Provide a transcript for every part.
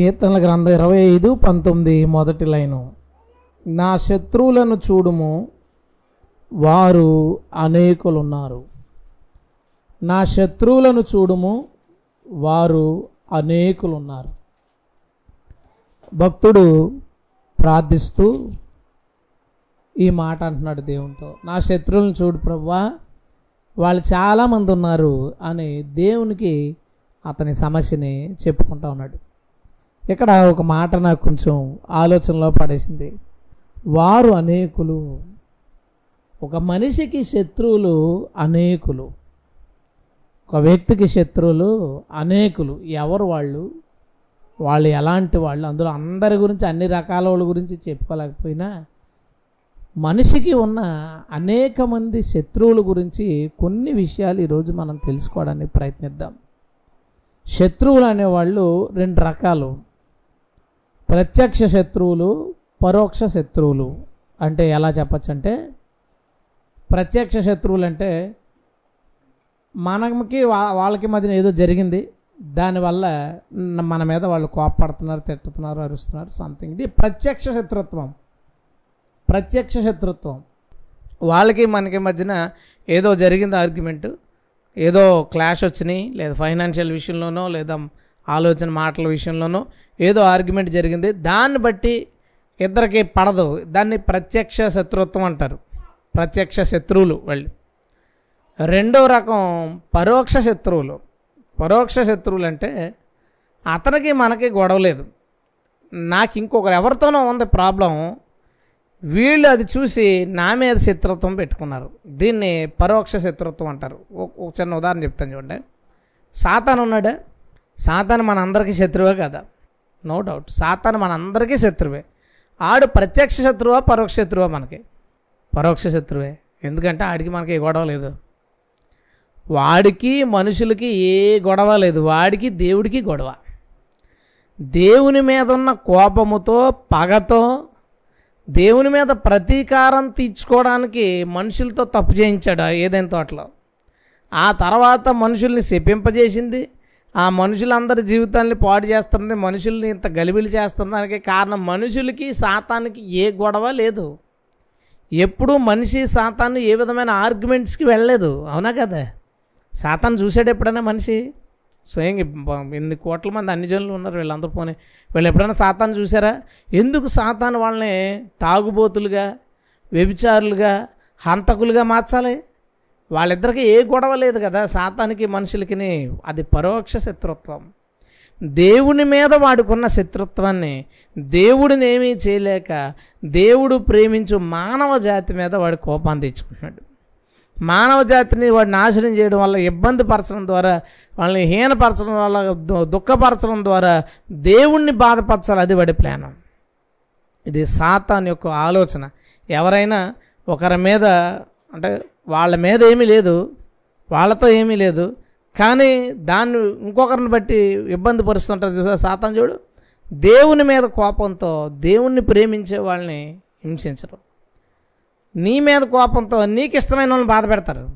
కీర్తనల గ్రంథం ఇరవై ఐదు పంతొమ్మిది మొదటి లైను. నా శత్రువులను చూడుము వారు అనేకులున్నారు. నా శత్రువులను చూడుము వారు అనేకులున్నారు. భక్తుడు ప్రార్థిస్తూ ఈ మాట అంటున్నాడు దేవునితో. నా శత్రువులను చూడు ప్రవ్వా వాళ్ళు చాలామంది ఉన్నారు అని దేవునికి అతని సమస్యని చెప్పుకుంటా ఉన్నాడు. ఇక్కడ ఒక మాట నాకు కొంచెం ఆలోచనలో పడేసింది. వారు అనేకులు. ఒక మనిషికి శత్రువులు అనేకులు. ఒక వ్యక్తికి శత్రువులు అనేకులు. ఎవరు వాళ్ళు? వాళ్ళు ఎలాంటి వాళ్ళు? అందులో అందరి గురించి అన్ని రకాల వాళ్ళ గురించి చెప్పుకోలేకపోయినా మనిషికి ఉన్న అనేక మంది శత్రువుల గురించి కొన్ని విషయాలు ఈరోజు మనం తెలుసుకోవడానికి ప్రయత్నిద్దాం. శత్రువులు అనేవాళ్ళు రెండు రకాలు. ప్రత్యక్ష శత్రువులు పరోక్ష శత్రువులు అంటే ఎలా చెప్పచ్చంటే ప్రత్యక్ష శత్రువులు అంటే మనకి వా- వాళ్ళకి మధ్యన ఏదో జరిగింది దానివల్ల మన మీద వాళ్ళు కోపడుతున్నారు తిట్టుతున్నారు అరుస్తున్నారు సంథింగ్ ఇది ప్రత్యక్ష శత్రుత్వం. ప్రత్యక్ష శత్రుత్వం. వాళ్ళకి మనకి మధ్యన ఏదో జరిగింది ఆర్గ్యుమెంట్ ఏదో క్లాష్ వచ్చినాయి లేదా ఫైనాన్షియల్ విషయంలోనో లేదా ఆలోచన మాటల విషయంలోనో ఏదో ఆర్గ్యుమెంట్ జరిగింది. దాన్ని బట్టి ఇద్దరికి పడదు. దాన్ని ప్రత్యక్ష శత్రుత్వం అంటారు. ప్రత్యక్ష శత్రువులు వాళ్ళు. రెండో రకం పరోక్ష శత్రువులు. పరోక్ష శత్రువులు అంటే అతనికి మనకి గొడవ లేదు. నాకు ఇంకొకరు ఎవరితోనో ఉంది ప్రాబ్లం. వీళ్ళు అది చూసి నా మీద శత్రుత్వం పెట్టుకున్నారు. దీన్ని పరోక్ష శత్రుత్వం అంటారు. ఒక ఒక చిన్న ఉదాహరణ చెప్తాను చూడండి. సాతాను ఉన్నాడా సాతాను మన అందరికీ శత్రువే కదా. నో డౌట్ సాతాను మన అందరికీ శత్రువే. ఆడు ప్రత్యక్ష శత్రువా పరోక్ష శత్రువా మనకి? పరోక్ష శత్రువే. ఎందుకంటే ఆడికి మనకి ఏ గొడవ లేదు. వాడికి మనుషులకి ఏ గొడవ లేదు. వాడికి దేవుడికి గొడవ. దేవుని మీద ఉన్న కోపముతో పగతో దేవుని మీద ప్రతీకారం తీర్చుకోవడానికి మనుషులతో తప్పు చేయించాడు? ఏదైనా తోటలో. ఆ తర్వాత మనుషుల్ని శపింపజేసింది. ఆ మనుషులందరి జీవితాన్ని పాడు చేస్తుంది మనుషుల్ని ఇంత గలిబిలి చేస్తుంది. దానికి కారణం మనుషులకి సాతానికి ఏ గొడవ లేదు. ఎప్పుడూ మనిషి శాతాన్ని ఏ విధమైన ఆర్గ్యుమెంట్స్కి వెళ్ళలేదు. అవునా కదా? శాతాన్ని చూసాడు ఎప్పుడైనా మనిషి? స్వయంగా ఎన్ని కోట్ల మంది అన్ని జనులు ఉన్నారు వీళ్ళందరూ పోనీ. వీళ్ళు ఎప్పుడైనా సాతాను చూసారా? ఎందుకు సాతాను వాళ్ళని తాగుబోతులుగా వ్యభిచారులుగా హంతకులుగా మార్చాలి? వాళ్ళిద్దరికి ఏ గొడవ లేదు కదా. సాతానికి మనుషులకి అది పరోక్ష శత్రుత్వం. దేవుని మీద వాడుకున్న శత్రుత్వాన్ని దేవుడిని ఏమీ చేయలేక దేవుడు ప్రేమించు మానవ జాతి మీద వాడు కోపాన్ని తెచ్చుకుంటున్నాడు. మానవ జాతిని వాడు నాశనం చేయడం వల్ల ఇబ్బంది పరచడం ద్వారా వాళ్ళని హీనపరచడం వల్ల దుఃఖపరచడం ద్వారా దేవుణ్ణి బాధపరచాలి. అది వాడి ప్లానం. ఇది సాతాన్ యొక్క ఆలోచన. ఎవరైనా ఒకరి మీద అంటే వాళ్ళ మీద ఏమీ లేదు వాళ్ళతో ఏమీ లేదు. కానీ దాన్ని ఇంకొకరిని బట్టి ఇబ్బంది పరుస్తుంటారు చూసా సాతం చూడు? దేవుని మీద కోపంతో దేవుణ్ణి ప్రేమించే వాళ్ళని హింసించరు. నీ మీద కోపంతో నీకు ఇష్టమైన వాళ్ళని బాధ పెడతారు.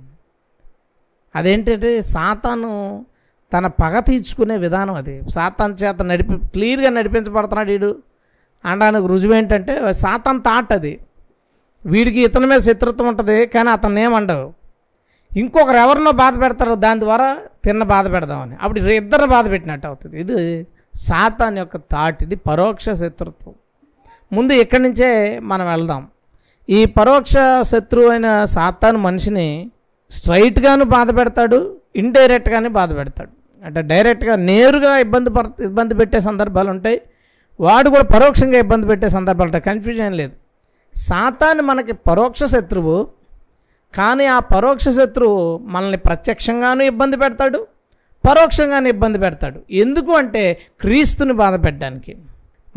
అదేంటంటే సాతాను తన పగ తీర్చుకునే విధానం అది. సాతాన్ చేత నడిపి క్లియర్గా నడిపించబడుతున్నాడు వీడు అనడానికి రుజువు ఏంటంటే సాతాన్ తాట్ అది. వీడికి ఇతని మీద శత్రుత్వం ఉంటుంది కానీ అతను ఏమండవు ఇంకొకరు ఎవరినో బాధ పెడతారు దాని ద్వారా తిన్న బాధ పెడదామని. అప్పుడు ఇద్దరిని బాధ పెట్టినట్టు అవుతుంది. ఇది సాతాన్ యొక్క థాట్ ఇది పరోక్ష శత్రుత్వం. ముందు ఇక్కడి నుంచే మనం వెళ్దాం. ఈ పరోక్ష శత్రువు అయిన సాతాను మనిషిని స్ట్రైట్గాను బాధ పెడతాడు ఇండైరెక్ట్గానే బాధ పెడతాడు. అంటే డైరెక్ట్గా నేరుగా ఇబ్బంది పడ ఇబ్బంది పెట్టే సందర్భాలు ఉంటాయి. వాడు కూడా పరోక్షంగా ఇబ్బంది పెట్టే సందర్భాలు ఉంటాయి. కన్ఫ్యూజన్ లేదు. సాతాను మనకి పరోక్ష శత్రువు కానీ ఆ పరోక్ష శత్రువు మనల్ని ప్రత్యక్షంగానూ ఇబ్బంది పెడతాడు పరోక్షంగానే ఇబ్బంది పెడతాడు. ఎందుకు అంటే క్రీస్తుని బాధ పెట్టడానికి.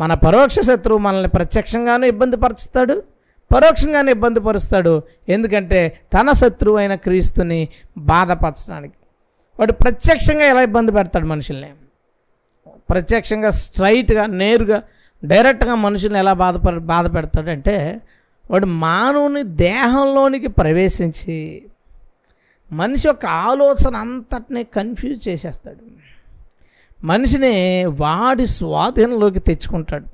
మన పరోక్ష శత్రువు మనల్ని ప్రత్యక్షంగానూ ఇబ్బంది పరుస్తాడు పరోక్షంగానే ఇబ్బంది పరుస్తాడు. ఎందుకంటే తన శత్రువు అయిన క్రీస్తుని బాధపరచడానికి వాడు ప్రత్యక్షంగా ఎలా ఇబ్బంది పెడతాడు మనుషుల్ని? ప్రత్యక్షంగా స్ట్రైట్గా నేరుగా డైరెక్ట్గా మనుషుల్ని ఎలా బాధప బాధ పెడతాడంటే వాడు మానవుని దేహంలోనికి ప్రవేశించి మనిషి యొక్క ఆలోచన అంతటినీ కన్ఫ్యూజ్ చేసేస్తాడు. మనిషిని వాడి స్వాధీనంలోకి తెచ్చుకుంటాడు.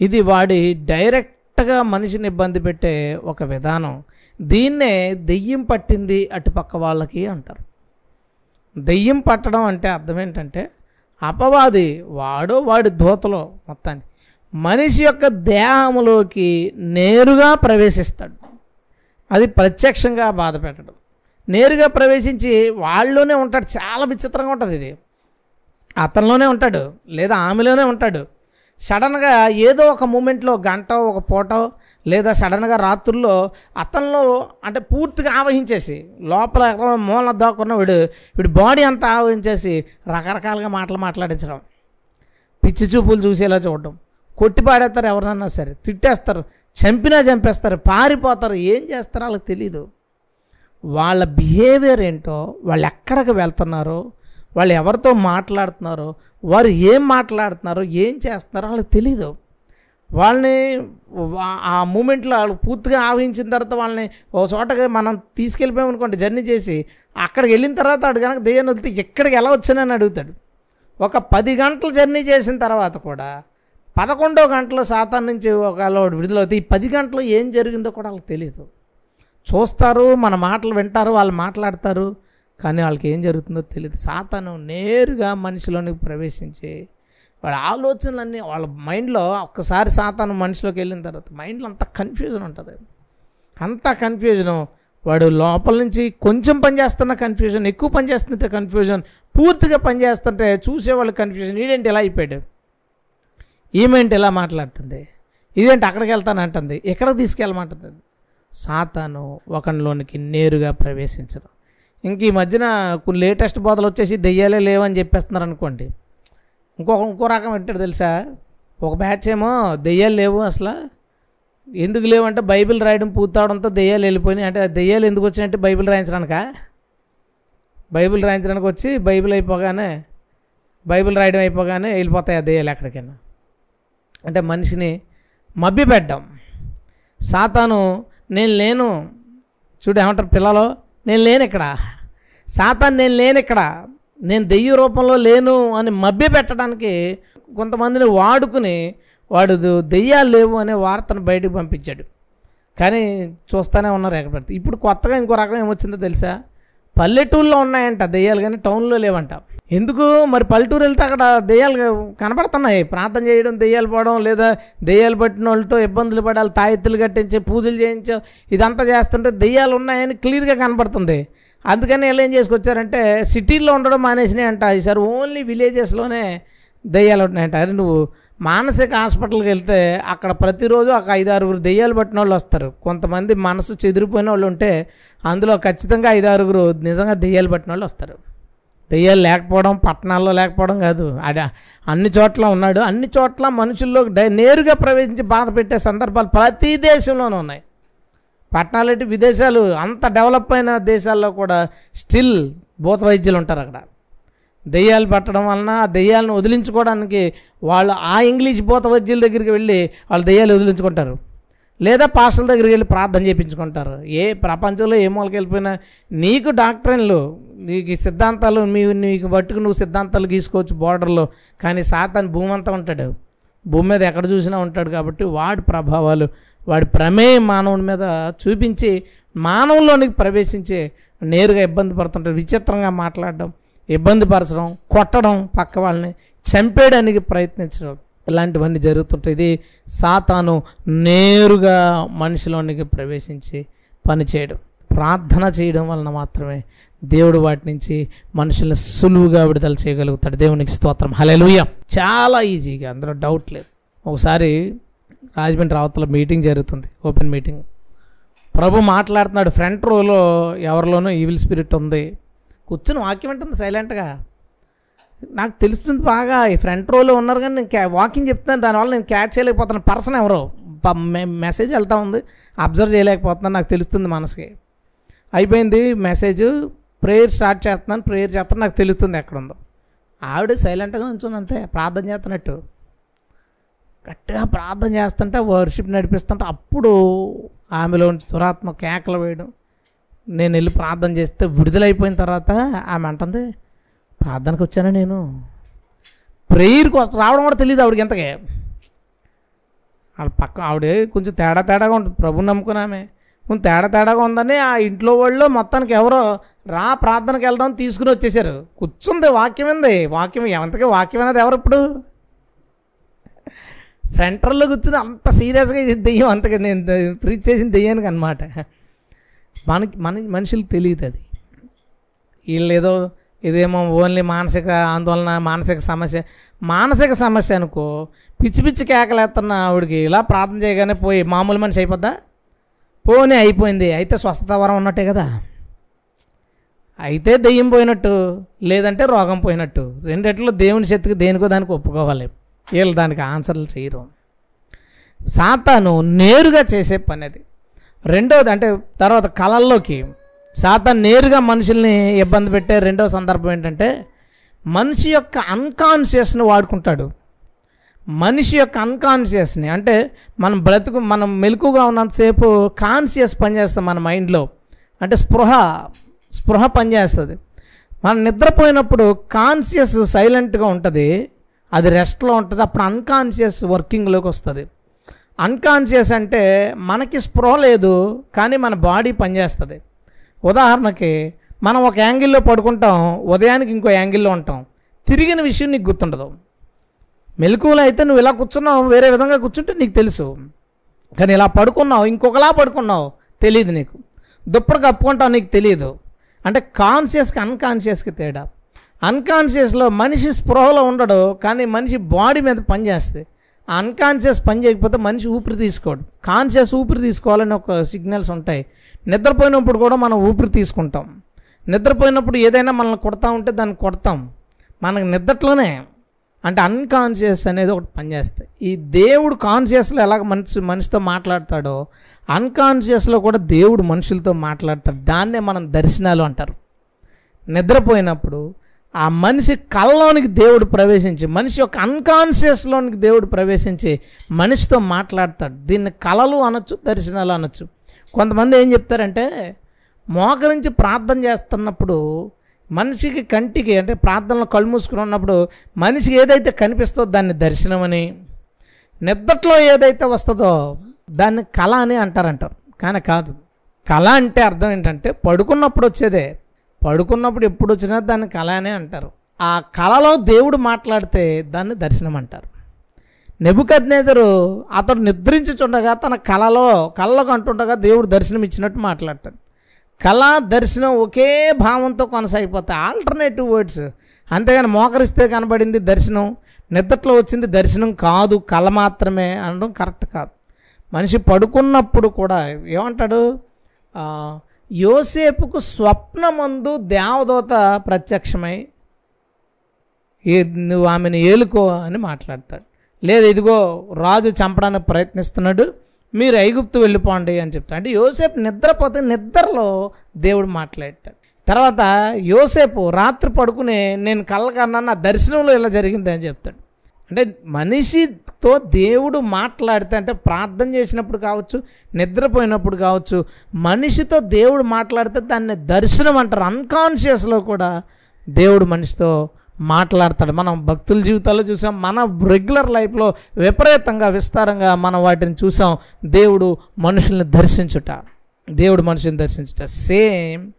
ఇది వాడి డైరెక్ట్గా మనిషిని ఇబ్బంది పెట్టే ఒక విధానం. దీన్నే దెయ్యం పట్టింది అటుపక్క వాళ్ళకి అంటారు. దెయ్యం పట్టడం అంటే అర్థం ఏంటంటే అపవాది వాడో వాడి దూతలో మొత్తాన్ని మనిషి యొక్క దేహంలోకి నేరుగా ప్రవేశిస్తాడు. అది ప్రత్యక్షంగా బాధ పెట్టడం. నేరుగా ప్రవేశించి వాళ్ళలోనే ఉంటాడు. చాలా విచిత్రంగా ఉంటుంది ఇది. అతనిలోనే ఉంటాడు లేదా ఆమెలోనే ఉంటాడు. సడన్గా ఏదో ఒక మూమెంట్లో గంట ఒక పూట లేదా సడన్గా రాత్రుల్లో అతనిలో అంటే పూర్తిగా ఆవహించేసి లోపల ఎక్కడో మూల దాక్కున్న వీడు వీడి బాడీ అంతా ఆవహించేసి రకరకాలుగా మాటలు మాట్లాడించడం. పిచ్చి చూపులు చూసేలా చూడడం. కొట్టి పాడేస్తారు ఎవరన్నా సరే. తిట్టేస్తారు. చంపినా చంపేస్తారు. పారిపోతారు. ఏం చేస్తారో వాళ్ళకి తెలీదు. వాళ్ళ బిహేవియర్ ఏంటో వాళ్ళు ఎక్కడికి వెళ్తున్నారో వాళ్ళు ఎవరితో మాట్లాడుతున్నారో వారు ఏం మాట్లాడుతున్నారో ఏం చేస్తున్నారో వాళ్ళకి తెలీదు. వాళ్ళని ఆ మూమెంట్లో వాళ్ళు పూర్తిగా ఆవహించిన తర్వాత వాళ్ళని ఓ చోటకి మనం తీసుకెళ్ళిపోయామనుకోండి జర్నీ చేసి అక్కడికి వెళ్ళిన తర్వాత వాడు కనుక దెయ్యాన్ని వదిలితే ఎక్కడికి ఎలా వచ్చానని అడుగుతాడు. ఒక పది గంటలు జర్నీ చేసిన తర్వాత కూడా పదకొండో గంటలో సాతాన్ నుంచి ఒకవేళ వాడు ఈ పది గంటలు ఏం జరిగిందో కూడా వాళ్ళకి తెలియదు చూస్తారు మన మాటలు వింటారు వాళ్ళు మాట్లాడతారు కానీ వాళ్ళకి ఏం జరుగుతుందో తెలియదు సాతాను నేరుగా మనిషిలోనికి ప్రవేశించి వాడి ఆలోచనలన్నీ వాళ్ళ మైండ్లో ఒక్కసారి సాతాను మనిషిలోకి వెళ్ళిన తర్వాత మైండ్లో అంత కన్ఫ్యూజన్ ఉంటుంది. అంత కన్ఫ్యూజను. వాడు లోపల నుంచి కొంచెం పని చేస్తున్న కన్ఫ్యూజన్ ఎక్కువ పని చేస్తుంటే కన్ఫ్యూజన్ పూర్తిగా పని చేస్తుంటే చూసేవాళ్ళు కన్ఫ్యూజన్. ఈడేంటి ఎలా అయిపోయాడు? ఈమెంట్ ఇలా మాట్లాడుతుంది? ఇదేంటి అక్కడికి వెళ్తానంటుంది ఎక్కడికి తీసుకెళ్ళమంటుంది? సాతాను ఒకనిలోనికి నేరుగా ప్రవేశించడం ఇంక ఈ మధ్యన కొన్ని లేటెస్ట్ బోధలు వచ్చేసి దెయ్యాలే లేవని చెప్పేస్తున్నారు అనుకోండి. ఇంకొక ఇంకో రకం ఏంటో తెలుసా? ఒక బ్యాచ్ ఏమో దెయ్యాలు లేవు అసలు. ఎందుకు లేవంటే బైబిల్ రాయడం పూర్తవడంతో దెయ్యాలు వెళ్ళిపోయినాయి. అంటే దెయ్యాలు ఎందుకు వచ్చాయంటే బైబిల్ రాయించడానిక? బైబిల్ రాయించడానికి వచ్చి బైబిల్ అయిపోగానే బైబిల్ రాయడం అయిపోగానే వెళ్ళిపోతాయి ఆ దెయ్యాలు ఎక్కడికైనా. అంటే మనిషిని మభ్యపెట్టడం. సాతాను నేను లేను. చూడు ఏమంటారు పిల్లలు? నేను లేను ఇక్కడ. సాతాన్ నేను లేను ఇక్కడ. నేను దెయ్య రూపంలో లేను అని మభ్య పెట్టడానికి కొంతమందిని వాడుకుని వాడు దెయ్యాలు లేవు అనే వార్తను బయటకు పంపించాడు. కానీ చూస్తూనే ఉన్నారు ఎక్కడ ఇప్పుడు కొత్తగా ఇంకో రకం ఏమొచ్చిందో తెలుసా? పల్లెటూరులో ఉన్నాయంట దెయ్యాలు కానీ టౌన్లో లేవంట. ఎందుకు? మరి పల్లెటూరు వెళ్తే అక్కడ దెయ్యాలు కనబడుతున్నాయి ప్రార్థన చేయడం దెయ్యాలు పోవడం లేదా దెయ్యాలు పట్టిన వాళ్ళతో ఇబ్బందులు పడాలి తాయెత్తులు కట్టించి పూజలు చేయించు ఇదంతా చేస్తుంటే దెయ్యాలు ఉన్నాయని క్లియర్గా కనబడుతుంది అందుకని వీళ్ళు ఏం చేసుకొచ్చారంటే సిటీల్లో ఉండడం మానేసినాయి అంట ఈసారి ఓన్లీ విలేజెస్లోనే దెయ్యాలు ఉన్నాయంట అరే నువ్వు మానసిక హాస్పిటల్కి వెళ్తే అక్కడ ప్రతిరోజు ఒక ఐదు ఆరుగురు దెయ్యాలు పట్టిన వాళ్ళు వస్తారు. కొంతమంది మనసు చెదిరిపోయిన వాళ్ళు ఉంటే అందులో ఖచ్చితంగా ఐదు ఆరుగురు నిజంగా దెయ్యాలు పట్టిన వాళ్ళు వస్తారు. దెయ్యాలు లేకపోవడం పట్టణాల్లో లేకపోవడం కాదు. అది అన్ని చోట్ల ఉన్నాడు. అన్ని చోట్ల మనుషుల్లో డై- నేరుగా ప్రవేశించి బాధ పెట్టే సందర్భాలు ప్రతి దేశంలోనూ ఉన్నాయి. పట్టణాలు అంటే విదేశాలు అంత డెవలప్ అయిన దేశాల్లో కూడా స్టిల్ భూత వైద్యులు ఉంటారు అక్కడ. దెయ్యాలు పట్టడం వలన ఆ దెయ్యాలను వదిలించుకోవడానికి వాళ్ళు ఆ ఇంగ్లీష్ భూత వైద్యుల దగ్గరికి వెళ్ళి వాళ్ళు దెయ్యాలు వదిలించుకుంటారు. లేదా పాస్టల్ దగ్గరికి వెళ్ళి ప్రార్థన చేయించుకుంటారు ఏ ప్రపంచంలో ఏ మూలకి వెళ్ళిపోయినా నీకు డాక్టర్లు నీకు సిద్ధాంతాలు మీ నీకు పట్టుకు నువ్వు సిద్ధాంతాలు గీసుకోవచ్చు బోర్డర్లో కానీ సాతాన్ భూమి అంతా ఉంటాడు. భూమి మీద ఎక్కడ చూసినా ఉంటాడు కాబట్టి వాడి ప్రభావాలు వాడి ప్రమేయం మానవుని మీద చూపించి మానవుల్లోనికి ప్రవేశించి నేరుగా ఇబ్బంది పడుతుంటారు విచిత్రంగా మాట్లాడడం. ఇబ్బంది పరచడం కొట్టడం పక్క వాళ్ళని చంపేయడానికి ప్రయత్నించడం. ఇలాంటివన్నీ జరుగుతుంటాయి. ఇది సాతాను నేరుగా మనిషిలోనికి ప్రవేశించి పనిచేయడం ప్రార్థన చేయడం వలన మాత్రమే దేవుడు వాటి నుంచి మనుషులను సులువుగా విడుదల చేయగలుగుతాడు. దేవునికి స్తోత్రం. హలెలుయ చాలా ఈజీగా అందులో డౌట్ లేదు. ఒకసారి రాజమండ్రి రావతల మీటింగ్ జరుగుతుంది. Open meeting. ప్రభు మాట్లాడుతున్నాడు. ఫ్రంట్ రోలో ఎవరిలోనూ ఈవిల్ స్పిరిట్ ఉంది. కూర్చుని వాక్యం ఉంటుంది సైలెంట్గా. నాకు తెలుస్తుంది బాగా ఈ ఫ్రంట్ రోలో ఉన్నారు కానీ నేను క్యా వాకింగ్ చెప్తున్నాను దానివల్ల నేను క్యాచ్ చేయలేకపోతున్నాను. పర్సన్ ఎవరో మెసేజ్ వెళ్తా ఉంది. అబ్జర్వ్ చేయలేకపోతున్నాను నాకు తెలుస్తుంది మనసుకి. అయిపోయింది మెసేజ్ ప్రేయర్ స్టార్ట్ చేస్తున్నాను ప్రేయర్ చేస్తాను నాకు తెలుస్తుంది ఎక్కడుందో. ఆవిడ సైలెంట్గా ఉంచుంది అంతే ప్రార్థన చేస్తున్నట్టు. గట్టిగా ప్రార్థన చేస్తుంటే వర్షిప్ నడిపిస్తుంటే అప్పుడు ఆమెలో నుంచి దురాత్మ కేకలు వేయడం. నేను వెళ్ళి ప్రార్థన చేస్తే విడుదలైపోయిన తర్వాత ఆమె అంటుంది ప్రార్థనకు వచ్చాను నేను? ప్రేయర్కి రావడం కూడా తెలియదు ఆవిడకి ఎంతకే. ఆవిడ పక్క ఆవిడ కొంచెం తేడా తేడాగా ఉంటుంది. ప్రభు నమ్ముకున్నామే కొంచెం తేడా తేడాగా ఉందని ఆ ఇంట్లో వాళ్ళు మొత్తానికి ఎవరో రా ప్రార్థనకి వెళ్దాం తీసుకుని వచ్చేసారు. కూర్చుంది వాక్యం ఉంది వాక్యం ఎంతకీ వాక్యం అనేది ఎవరు ఇప్పుడు? ఫ్రంటర్లో కూర్చుని అంత సీరియస్గా దెయ్యం. అంతగా నేను ప్రీచ్ చేసిన దెయ్యానికి అనమాట మనకి మన మనుషులకు తెలియదు అది. వీళ్ళు ఏదో ఇదేమో ఓన్లీ మానసిక ఆందోళన మానసిక సమస్య. మానసిక సమస్య అనుకో పిచ్చి పిచ్చి కేకలేస్తున్న ఆవిడకి ఇలా ప్రార్థన చేయగానే పోయి మామూలు మనిషి అయిపోద్దా? పోనీ అయిపోయింది. అయితే స్వస్థత వరం ఉన్నట్టే కదా. అయితే దెయ్యం పోయినట్టు లేదంటే రోగం పోయినట్టు. రెండిట్లో దేవుని శక్తికి దేనికో దానికి ఒప్పుకోవాలి. వీళ్ళు దానికి ఆన్సర్లు చేయరు. సాతాను నేరుగా చేసే పని అది. రెండోది అంటే తర్వాత కళల్లోకి. సాతాన్ నేరుగా మనుషుల్ని ఇబ్బంది పెట్టే రెండో సందర్భం ఏంటంటే మనిషి యొక్క అన్కాన్షియస్ని వాడుకుంటాడు. మనిషి యొక్క అన్కాన్షియస్ని అంటే మనం బ్రతుకు మనం మెలకుగా ఉన్నంతసేపు కాన్షియస్ పనిచేస్తాం మన మైండ్లో. అంటే స్పృహ స్పృహ పనిచేస్తుంది మనం నిద్రపోయినప్పుడు కాన్షియస్ సైలెంట్గా ఉంటుంది. అది రెస్ట్లో ఉంటుంది. అప్పుడు అన్కాన్షియస్ వర్కింగ్లోకి వస్తుంది. అన్కాన్షియస్ అంటే మనకి స్పృహ లేదు కానీ మన బాడీ పనిచేస్తుంది. ఉదాహరణకి మనం ఒక యాంగిల్లో పడుకుంటాం ఉదయానికి ఇంకో యాంగిల్లో ఉంటాం. తిరిగిన విషయం నీకు గుర్తుండదు. మెలకువలు అయితే నువ్వు ఇలా కూర్చున్నావు వేరే విధంగా కూర్చుంటే నీకు తెలుసు. కానీ ఇలా పడుకున్నావు ఇంకొకలా పడుకున్నావు తెలియదు నీకు. దుప్పటి కప్పుకుంటావు నీకు తెలియదు అంటే కాన్షియస్కి అన్కాన్షియస్కి తేడా. అన్కాన్షియస్లో మనిషి స్పృహలో ఉండడు కానీ మనిషి బాడీ మీద పనిచేస్తుంది. అన్కాన్షియస్ పని చేయకపోతే మనిషి ఊపిరి తీసుకోడు. కాన్షియస్ ఊపిరి తీసుకోవాలని ఒక సిగ్నల్స్ ఉంటాయి. నిద్రపోయినప్పుడు కూడా మనం ఊపిరి తీసుకుంటాం. నిద్రపోయినప్పుడు ఏదైనా మనల్ని కొడతా ఉంటే దాన్ని కొడతాం. మనకు నిద్రలోనే అంటే అన్కాన్షియస్ అనేది ఒకటి పనిచేస్తాయి. ఈ దేవుడు కాన్షియస్లో ఎలాగ మనిషి మనిషితో మాట్లాడతాడో అన్కాన్షియస్లో కూడా దేవుడు మనుషులతో మాట్లాడతాడు. దాన్నే మనం దర్శనాలు అంటారు. నిద్రపోయినప్పుడు ఆ మనిషి కళ్ళలోనికి దేవుడు ప్రవేశించి మనిషి యొక్క అన్కాన్షియస్లోనికి దేవుడు ప్రవేశించి మనిషితో మాట్లాడతాడు. దీన్ని కళలు అనొచ్చు దర్శనాలు అనొచ్చు. కొంతమంది ఏం చెప్తారంటే మోకరించి ప్రార్థన చేస్తున్నప్పుడు మనిషికి కంటికి అంటే ప్రార్థనలో కళ్ళు మూసుకుని ఉన్నప్పుడు మనిషికి ఏదైతే కనిపిస్తుందో దాన్ని దర్శనం అని ఏదైతే వస్తుందో దాన్ని కళ అని అంటారంటారు. కానీ కాదు. కళ అంటే అర్థం ఏంటంటే పడుకున్నప్పుడు వచ్చేదే పడుకున్నప్పుడు ఎప్పుడు వచ్చినా దాన్ని కళ అనే అంటారు. ఆ కళలో దేవుడు మాట్లాడితే దాన్ని దర్శనం అంటారు. నెబుకద్నేజరు అతడు నిద్రించుచుండగా తన కళలో కళ్ళకు అంటుండగా దేవుడు దర్శనం ఇచ్చినట్టు మాట్లాడతాడు. కళ దర్శనం ఒకే భావంతో కొనసాగిపోతాయి ఆల్టర్నేటివ్ వర్డ్స్. అంతేగాని మోకరిస్తే కనబడింది దర్శనం నిద్రలో వచ్చింది దర్శనం కాదు కళ మాత్రమే అనడం కరెక్ట్ కాదు. మనిషి పడుకున్నప్పుడు కూడా ఏమంటాడు? యోసేపుకు స్వప్నమందు దేవదూత ప్రత్యక్షమై ఏ నువ్వు ఆమెను ఏలుకో అని మాట్లాడతాడు. లేదు ఇదిగో రాజు చంపడానికి ప్రయత్నిస్తున్నాడు మీరు ఐగుప్తు వెళ్ళిపోండి అని చెప్తాడు. అంటే యోసేపు నిద్రపోతే నిద్రలో దేవుడు మాట్లాడతాడు. తర్వాత యోసేపు రాత్రి పడుకునే నేను కళ్ళకన్నా నా దర్శనంలో ఇలా జరిగింది అని చెప్తాడు. అంటే మనిషితో దేవుడు మాట్లాడితే అంటే ప్రార్థన చేసినప్పుడు కావచ్చు నిద్రపోయినప్పుడు కావచ్చు మనిషితో దేవుడు మాట్లాడితే దాన్ని దర్శనం అంటారు. అన్కాన్షియస్లో కూడా దేవుడు మనిషితో మాట్లాడతాడు. మనం భక్తుల జీవితాల్లో చూసాం మన రెగ్యులర్ లైఫ్లో విపరీతంగా విస్తారంగా మనం వాటిని చూసాం. దేవుడు మనుషుల్ని దర్శించుట దేవుడు మనుషుల్ని దర్శించుట. సేమ్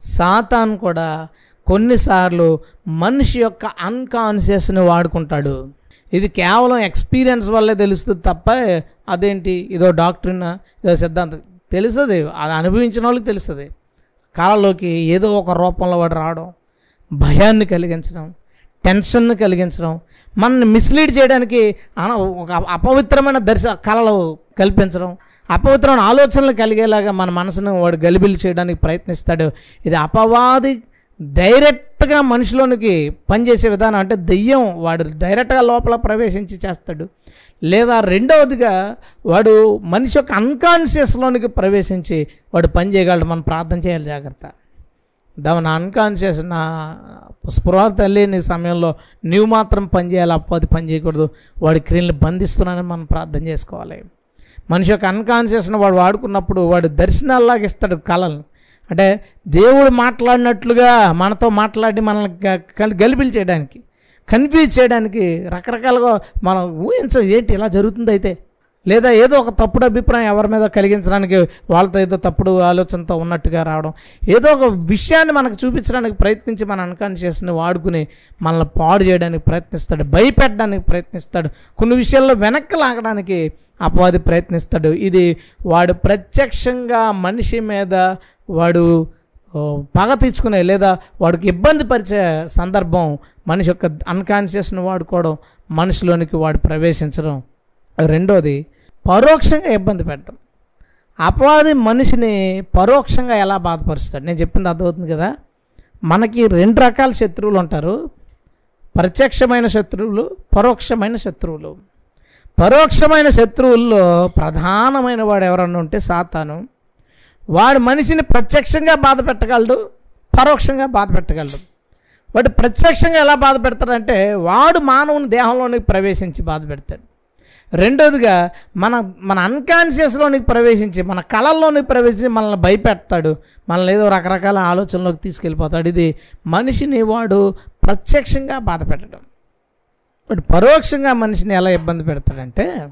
సాతాన్ కూడా కొన్నిసార్లు మనిషి యొక్క అన్కాన్షియస్ని వాడుకుంటాడు. ఇది కేవలం ఎక్స్పీరియన్స్ వల్లే తెలుస్తుంది తప్ప అదేంటి? ఇదో డాక్టరీనా? ఇదో సిద్ధాంతం. తెలుస్తుంది. అది అనుభవించిన వాళ్ళకి తెలుస్తుంది. కాలంలోకి ఏదో ఒక రూపంలో వాడు రావడం భయాన్ని కలిగించడం టెన్షన్ను కలిగించడం మనల్ని మిస్లీడ్ చేయడానికి అన- ఒక అపవిత్రమైన దర్శ కళలు కల్పించడం అపవిత్రమైన ఆలోచనలు కలిగేలాగా మన మనసును వాడు గలిబిలి చేయడానికి ప్రయత్నిస్తాడు. ఇది అపవాది డైరెక్ట్గా మనిషిలోనికి పనిచేసే విధానం అంటే దెయ్యం వాడు డైరెక్ట్గా లోపల ప్రవేశించి చేస్తాడు. లేదా రెండవదిగా వాడు మనిషి యొక్క అన్కాన్షియస్లోనికి ప్రవేశించి వాడు పని చేయగలడు. మనం ప్రార్థన చేయాలి జాగ్రత్త. దాని అన్కాన్షియస్ నా స్పృహ లేని సమయంలో నీవు మాత్రం పని చేయాలి అప్పది పని చేయకూడదు. వాడి క్రియలను బంధిస్తున్నానని మనం ప్రార్థన చేసుకోవాలి. మనిషి యొక్క అన్కాన్షియస్ను వాడు వాడుకున్నప్పుడు వాడు దర్శనాల్లాగా ఇస్తాడు కళలను. అంటే దేవుడు మాట్లాడినట్లుగా మనతో మాట్లాడి మనల్ని గ- చేయడానికి కన్ఫ్యూజ్ చేయడానికి రకరకాలుగా మనం ఊహించం ఏంటి ఇలా జరుగుతుంది అయితే. లేదా ఏదో ఒక తప్పుడు అభిప్రాయం ఎవరి మీద కలిగించడానికి వాళ్ళతో ఏదో తప్పుడు ఆలోచనతో ఉన్నట్టుగా రావడం. ఏదో ఒక విషయాన్ని మనకు చూపించడానికి ప్రయత్నించి మన అన్కాన్షియస్ని వాడుకుని మనల్ని పాడు చేయడానికి ప్రయత్నిస్తాడు భయపెట్టడానికి ప్రయత్నిస్తాడు కొన్ని విషయాల్లో వెనక్కి లాగడానికి అపవాది ప్రయత్నిస్తాడు. ఇది వాడు ప్రత్యక్షంగా మనిషి మీద వాడు పగ తీర్చుకునే లేదా వాడికి ఇబ్బంది పరిచే సందర్భం మనిషి యొక్క అన్కాన్షియస్ని వాడుకోవడం మనిషిలోనికి వాడు ప్రవేశించడం. రెండోది పరోక్షంగా ఇబ్బంది పెట్టడం. అపవాది మనిషిని పరోక్షంగా ఎలా బాధపరుస్తాడు? నేను చెప్పింది అర్థమవుతుంది కదా? మనకి రెండు రకాల శత్రువులు ఉంటారు. ప్రత్యక్షమైన శత్రువులు పరోక్షమైన శత్రువులు. పరోక్షమైన శత్రువుల్లో ప్రధానమైన వాడు ఎవరన్నా ఉంటే సాతాను. వాడు మనిషిని ప్రత్యక్షంగా బాధ పెట్టగలడు పరోక్షంగా బాధ పెట్టగలడు. వాడు ప్రత్యక్షంగా ఎలా బాధ పెడతాడంటే వాడు మానవుని దేహంలోనికి ప్రవేశించి బాధ పెడతాడు. రెండోదిగా మన మన అన్కాన్షియస్లోనికి ప్రవేశించి మన కళల్లోనికి ప్రవేశించి మనల్ని భయపెడతాడు. మనల్ని ఏదో రకరకాల ఆలోచనలోకి తీసుకెళ్ళిపోతాడు. ఇది మనిషిని వాడు ప్రత్యక్షంగా బాధ పెట్టడం. వాడు పరోక్షంగా మనిషిని ఎలా ఇబ్బంది పెడతాడంటే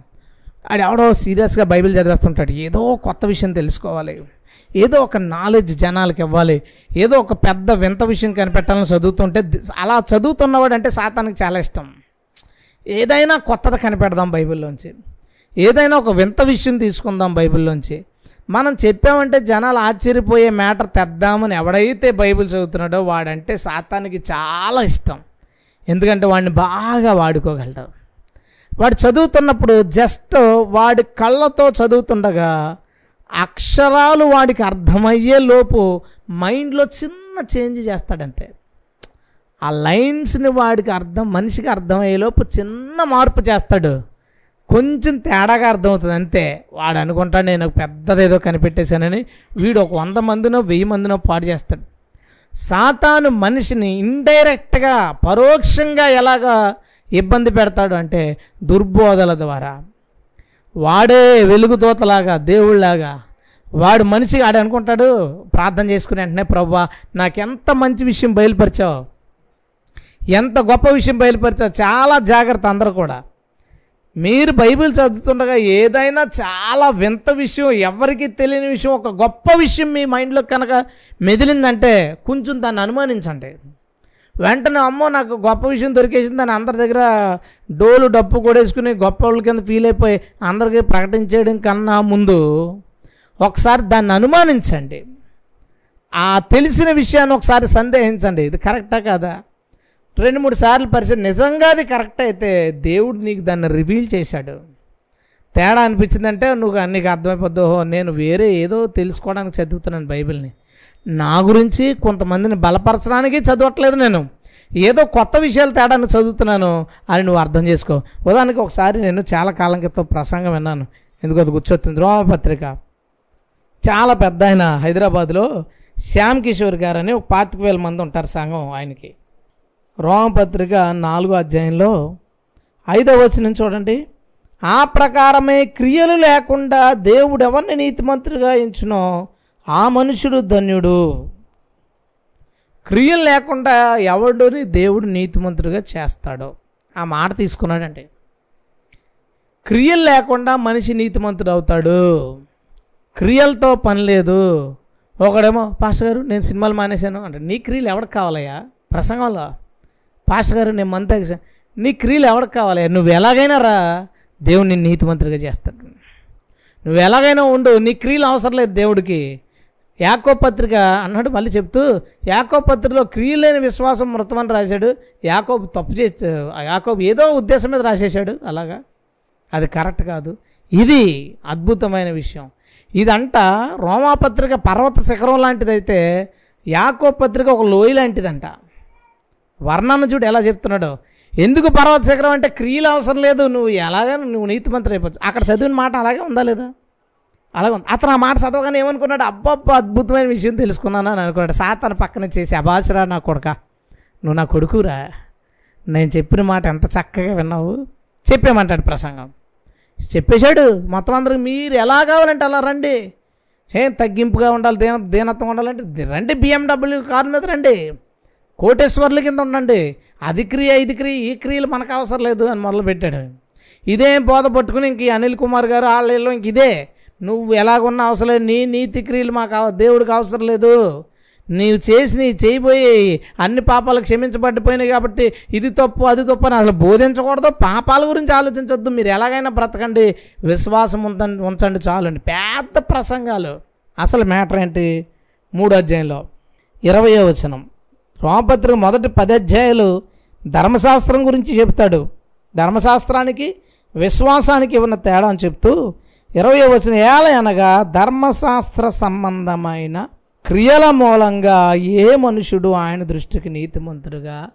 ఆడు ఎవడో సీరియస్గా బైబిల్ చదివేస్తుంటాడు. ఏదో కొత్త విషయం తెలుసుకోవాలి. ఏదో ఒక నాలెడ్జ్ జనాలకు ఇవ్వాలి. ఏదో ఒక పెద్ద వింత విషయం కనిపెట్టాలని చదువుతుంటే అలా చదువుతున్నవాడు అంటే సాతానికి చాలా ఇష్టం. ఏదైనా కొత్తది కనిపెడదాం బైబిల్లోంచి. ఏదైనా ఒక వింత విషయం తీసుకుందాం బైబిల్లోంచి. మనం చెప్పామంటే జనాలు ఆశ్చర్యపోయే మ్యాటర్ తెద్దామని ఎవడైతే బైబిల్ చదువుతున్నాడో వాడంటే సాతానికి చాలా ఇష్టం. ఎందుకంటే వాడిని బాగా వాడుకోగలడు. వాడు చదువుతున్నప్పుడు జస్ట్ వాడి కళ్ళతో చదువుతుండగా అక్షరాలు వాడికి అర్థమయ్యే లోపు మైండ్లో చిన్న చేంజ్ చేస్తాడంతే. ఆ లైన్స్ని వాడికి అర్థం మనిషికి అర్థమయ్యే లోపు చిన్న మార్పు చేస్తాడు. కొంచెం తేడాగా అర్థమవుతుంది అంతే. వాడు అనుకుంటాడు నేను పెద్దదేదో కనిపెట్టేశానని. వీడు ఒక వంద మందినో వెయ్యి మందినో పాడు చేస్తాడు. సాతాను మనిషిని ఇండైరెక్ట్గా పరోక్షంగా ఎలాగా ఇబ్బంది పెడతాడు అంటే దుర్బోధల ద్వారా. వాడే వెలుగుదోతలాగా దేవుళ్ళలాగా. వాడు మనిషి ఆడు అనుకుంటాడు ప్రార్థన చేసుకుని వెంటనే ప్రభా నాకెంత మంచి విషయం బయలుపరిచావు? ఎంత గొప్ప విషయం బయలుపరిచావు? చాలా జాగ్రత్త అందరూ కూడా. మీరు బైబిల్ చదువుతుండగా ఏదైనా చాలా వింత విషయం ఎవరికి తెలియని విషయం ఒక గొప్ప విషయం మీ మైండ్లో కనుక మెదిలిందంటే కొంచెం దాన్ని అనుమానించండి. వెంటనే అమ్మో నాకు గొప్ప విషయం దొరికేసింది అని అందరి దగ్గర డోలు డప్పు కొడేసుకుని గొప్ప వాళ్ళ కింద ఫీల్ అయిపోయి అందరికీ ప్రకటించేయడం కన్నా ముందు ఒకసారి దాన్ని అనుమానించండి. ఆ తెలిసిన విషయాన్ని ఒకసారి సందేహించండి. ఇది కరెక్టా కాదా? రెండు మూడు సార్లు పరిచయం. నిజంగా అది కరెక్ట్? అయితే దేవుడు నీకు దాన్ని రివీల్ చేశాడు. తేడా అనిపించిందంటే నువ్వు నీకు అర్థమైపోద్దు. నేను వేరే ఏదో తెలుసుకోవడానికి చదువుతున్నాను బైబిల్ని. నా గురించి కొంతమందిని బలపరచడానికి చదవట్లేదు నేను. ఏదో కొత్త విషయాలు తేడాన్ని చదువుతున్నాను అని నువ్వు అర్థం చేసుకో. ఉదాహరణకి ఒకసారి నేను చాలా కాలం క్రితం ప్రసంగం విన్నాను. ఎందుకు అది గుర్చొస్తుంది రోమపత్రిక. చాలా పెద్ద ఆయన హైదరాబాద్లో శ్యామ్ కిషోర్ గారు అని ఒక పాతిక వేల మంది ఉంటారు సంఘం ఆయనకి. రోమపత్రిక నాలుగో అధ్యాయంలో ఐదవ వచనం చూడండి. ఆ ప్రకారమే క్రియలు లేకుండా దేవుడు ఎవరిని నీతిమంతుడిగా ఎంచునో? ఆ మనుషుడు ధన్యుడు. క్రియలు లేకుండా ఎవడుని దేవుడు నీతిమంతుడిగా చేస్తాడో. ఆ మాట తీసుకున్నాడంటే క్రియలు లేకుండా మనిషి నీతిమంతుడు అవుతాడు. క్రియలతో పని లేదు. ఒకడేమో పాస్టర్ గారు నేను సినిమాలు మానేశాను. అంటే నీ క్రియలు ఎవరికి కావాలయ్యా? ప్రసంగంలో పాస్టర్ గారు నేను మంత నీ క్రియలు ఎవరికి కావాలయ్యా? నువ్వు ఎలాగైనా రా దేవుడు నిన్ను నీతిమంతుడిగా చేస్తాడు. నువ్వు ఎలాగైనా ఉండు నీ క్రియలు అవసరం లేదు దేవుడికి. యాకో పత్రిక అన్నాడు మళ్ళీ చెప్తూ యాకో పత్రికలో క్రియలేని విశ్వాసం మృతమని రాశాడు. యాకోబు తప్పు చేసి యాకోబు ఏదో ఉద్దేశం మీద రాసేశాడు అలాగా? అది కరెక్ట్ కాదు. ఇది అద్భుతమైన విషయం. ఇదంట రోమాపత్రిక పర్వత శిఖరం లాంటిదైతే యాకో పత్రిక ఒక లోయ లాంటిదంట. వర్ణన చూడు ఎలా చెప్తున్నాడు. ఎందుకు పర్వత శిఖరం అంటే క్రియలు అవసరం లేదు నువ్వు ఎలాగా నువ్వు నీతిమంతులు అయిపోవచ్చు అక్కడ చదివిన మాట అలాగే ఉందా లేదా? అలా ఉంది. అతను ఆ మాట చదవగానే ఏమనుకున్నాడు? అబ్బబ్బా అద్భుతమైన విషయం తెలుసుకున్నాను అని అనుకున్నాడు. సాతాను పక్కన చేసి అబాసురా నా కొడుక నువ్వు నా కొడుకురా. నేను చెప్పిన మాట ఎంత చక్కగా విన్నావు? చెప్పేమంటాడు ప్రసంగం. చెప్పేశాడు మొత్తం అందరికి మీరు ఎలా కావాలంటే అలా రండి. ఏం తగ్గింపుగా ఉండాలి దీన దీనత్వం ఉండాలంటే రండి. బిఎండబ్ల్యూ కారు మీద రండి. కోటేశ్వర్ల కింద ఉండండి. అది క్రియ ఇది క్రియ ఈ క్రియలు మనకు అవసరం లేదు అని మొదలుపెట్టాడు. ఇదేం బోధ పట్టుకుని ఇంక అనిల్ కుమార్ గారు వాళ్ళ ఇంక ఇదే. నువ్వు ఎలాగున్నా అవసరం నీ నీతి క్రియలు మాకు దేవుడికి అవసరం లేదు. నీవు చేసి నీ చేయబోయి అన్ని పాపాలు క్షమించబడిపోయినాయి కాబట్టి ఇది తప్పు అది తప్పు అని అసలు బోధించకూడదు. పాపాల గురించి ఆలోచించొద్దు. మీరు ఎలాగైనా బ్రతకండి. విశ్వాసం ఉంచండి ఉంచండి చాలండి. పెద్ద ప్రసంగాలు. అసలు మ్యాటర్ ఏంటి? మూడు అధ్యాయంలో. ఇరవయో వచనం. రోమపత్రిక మొదటి పది అధ్యాయాలు ధర్మశాస్త్రం గురించి చెప్తాడు. ధర్మశాస్త్రానికి విశ్వాసానికి ఉన్న తేడా అని చెప్తూ ఇరవై వచ్చిన ఏల అనగా ధర్మశాస్త్ర సంబంధమైన క్రియల మూలంగా ఏ మనుషుడు ఆయన దృష్టికి నీతిమంతుడుగా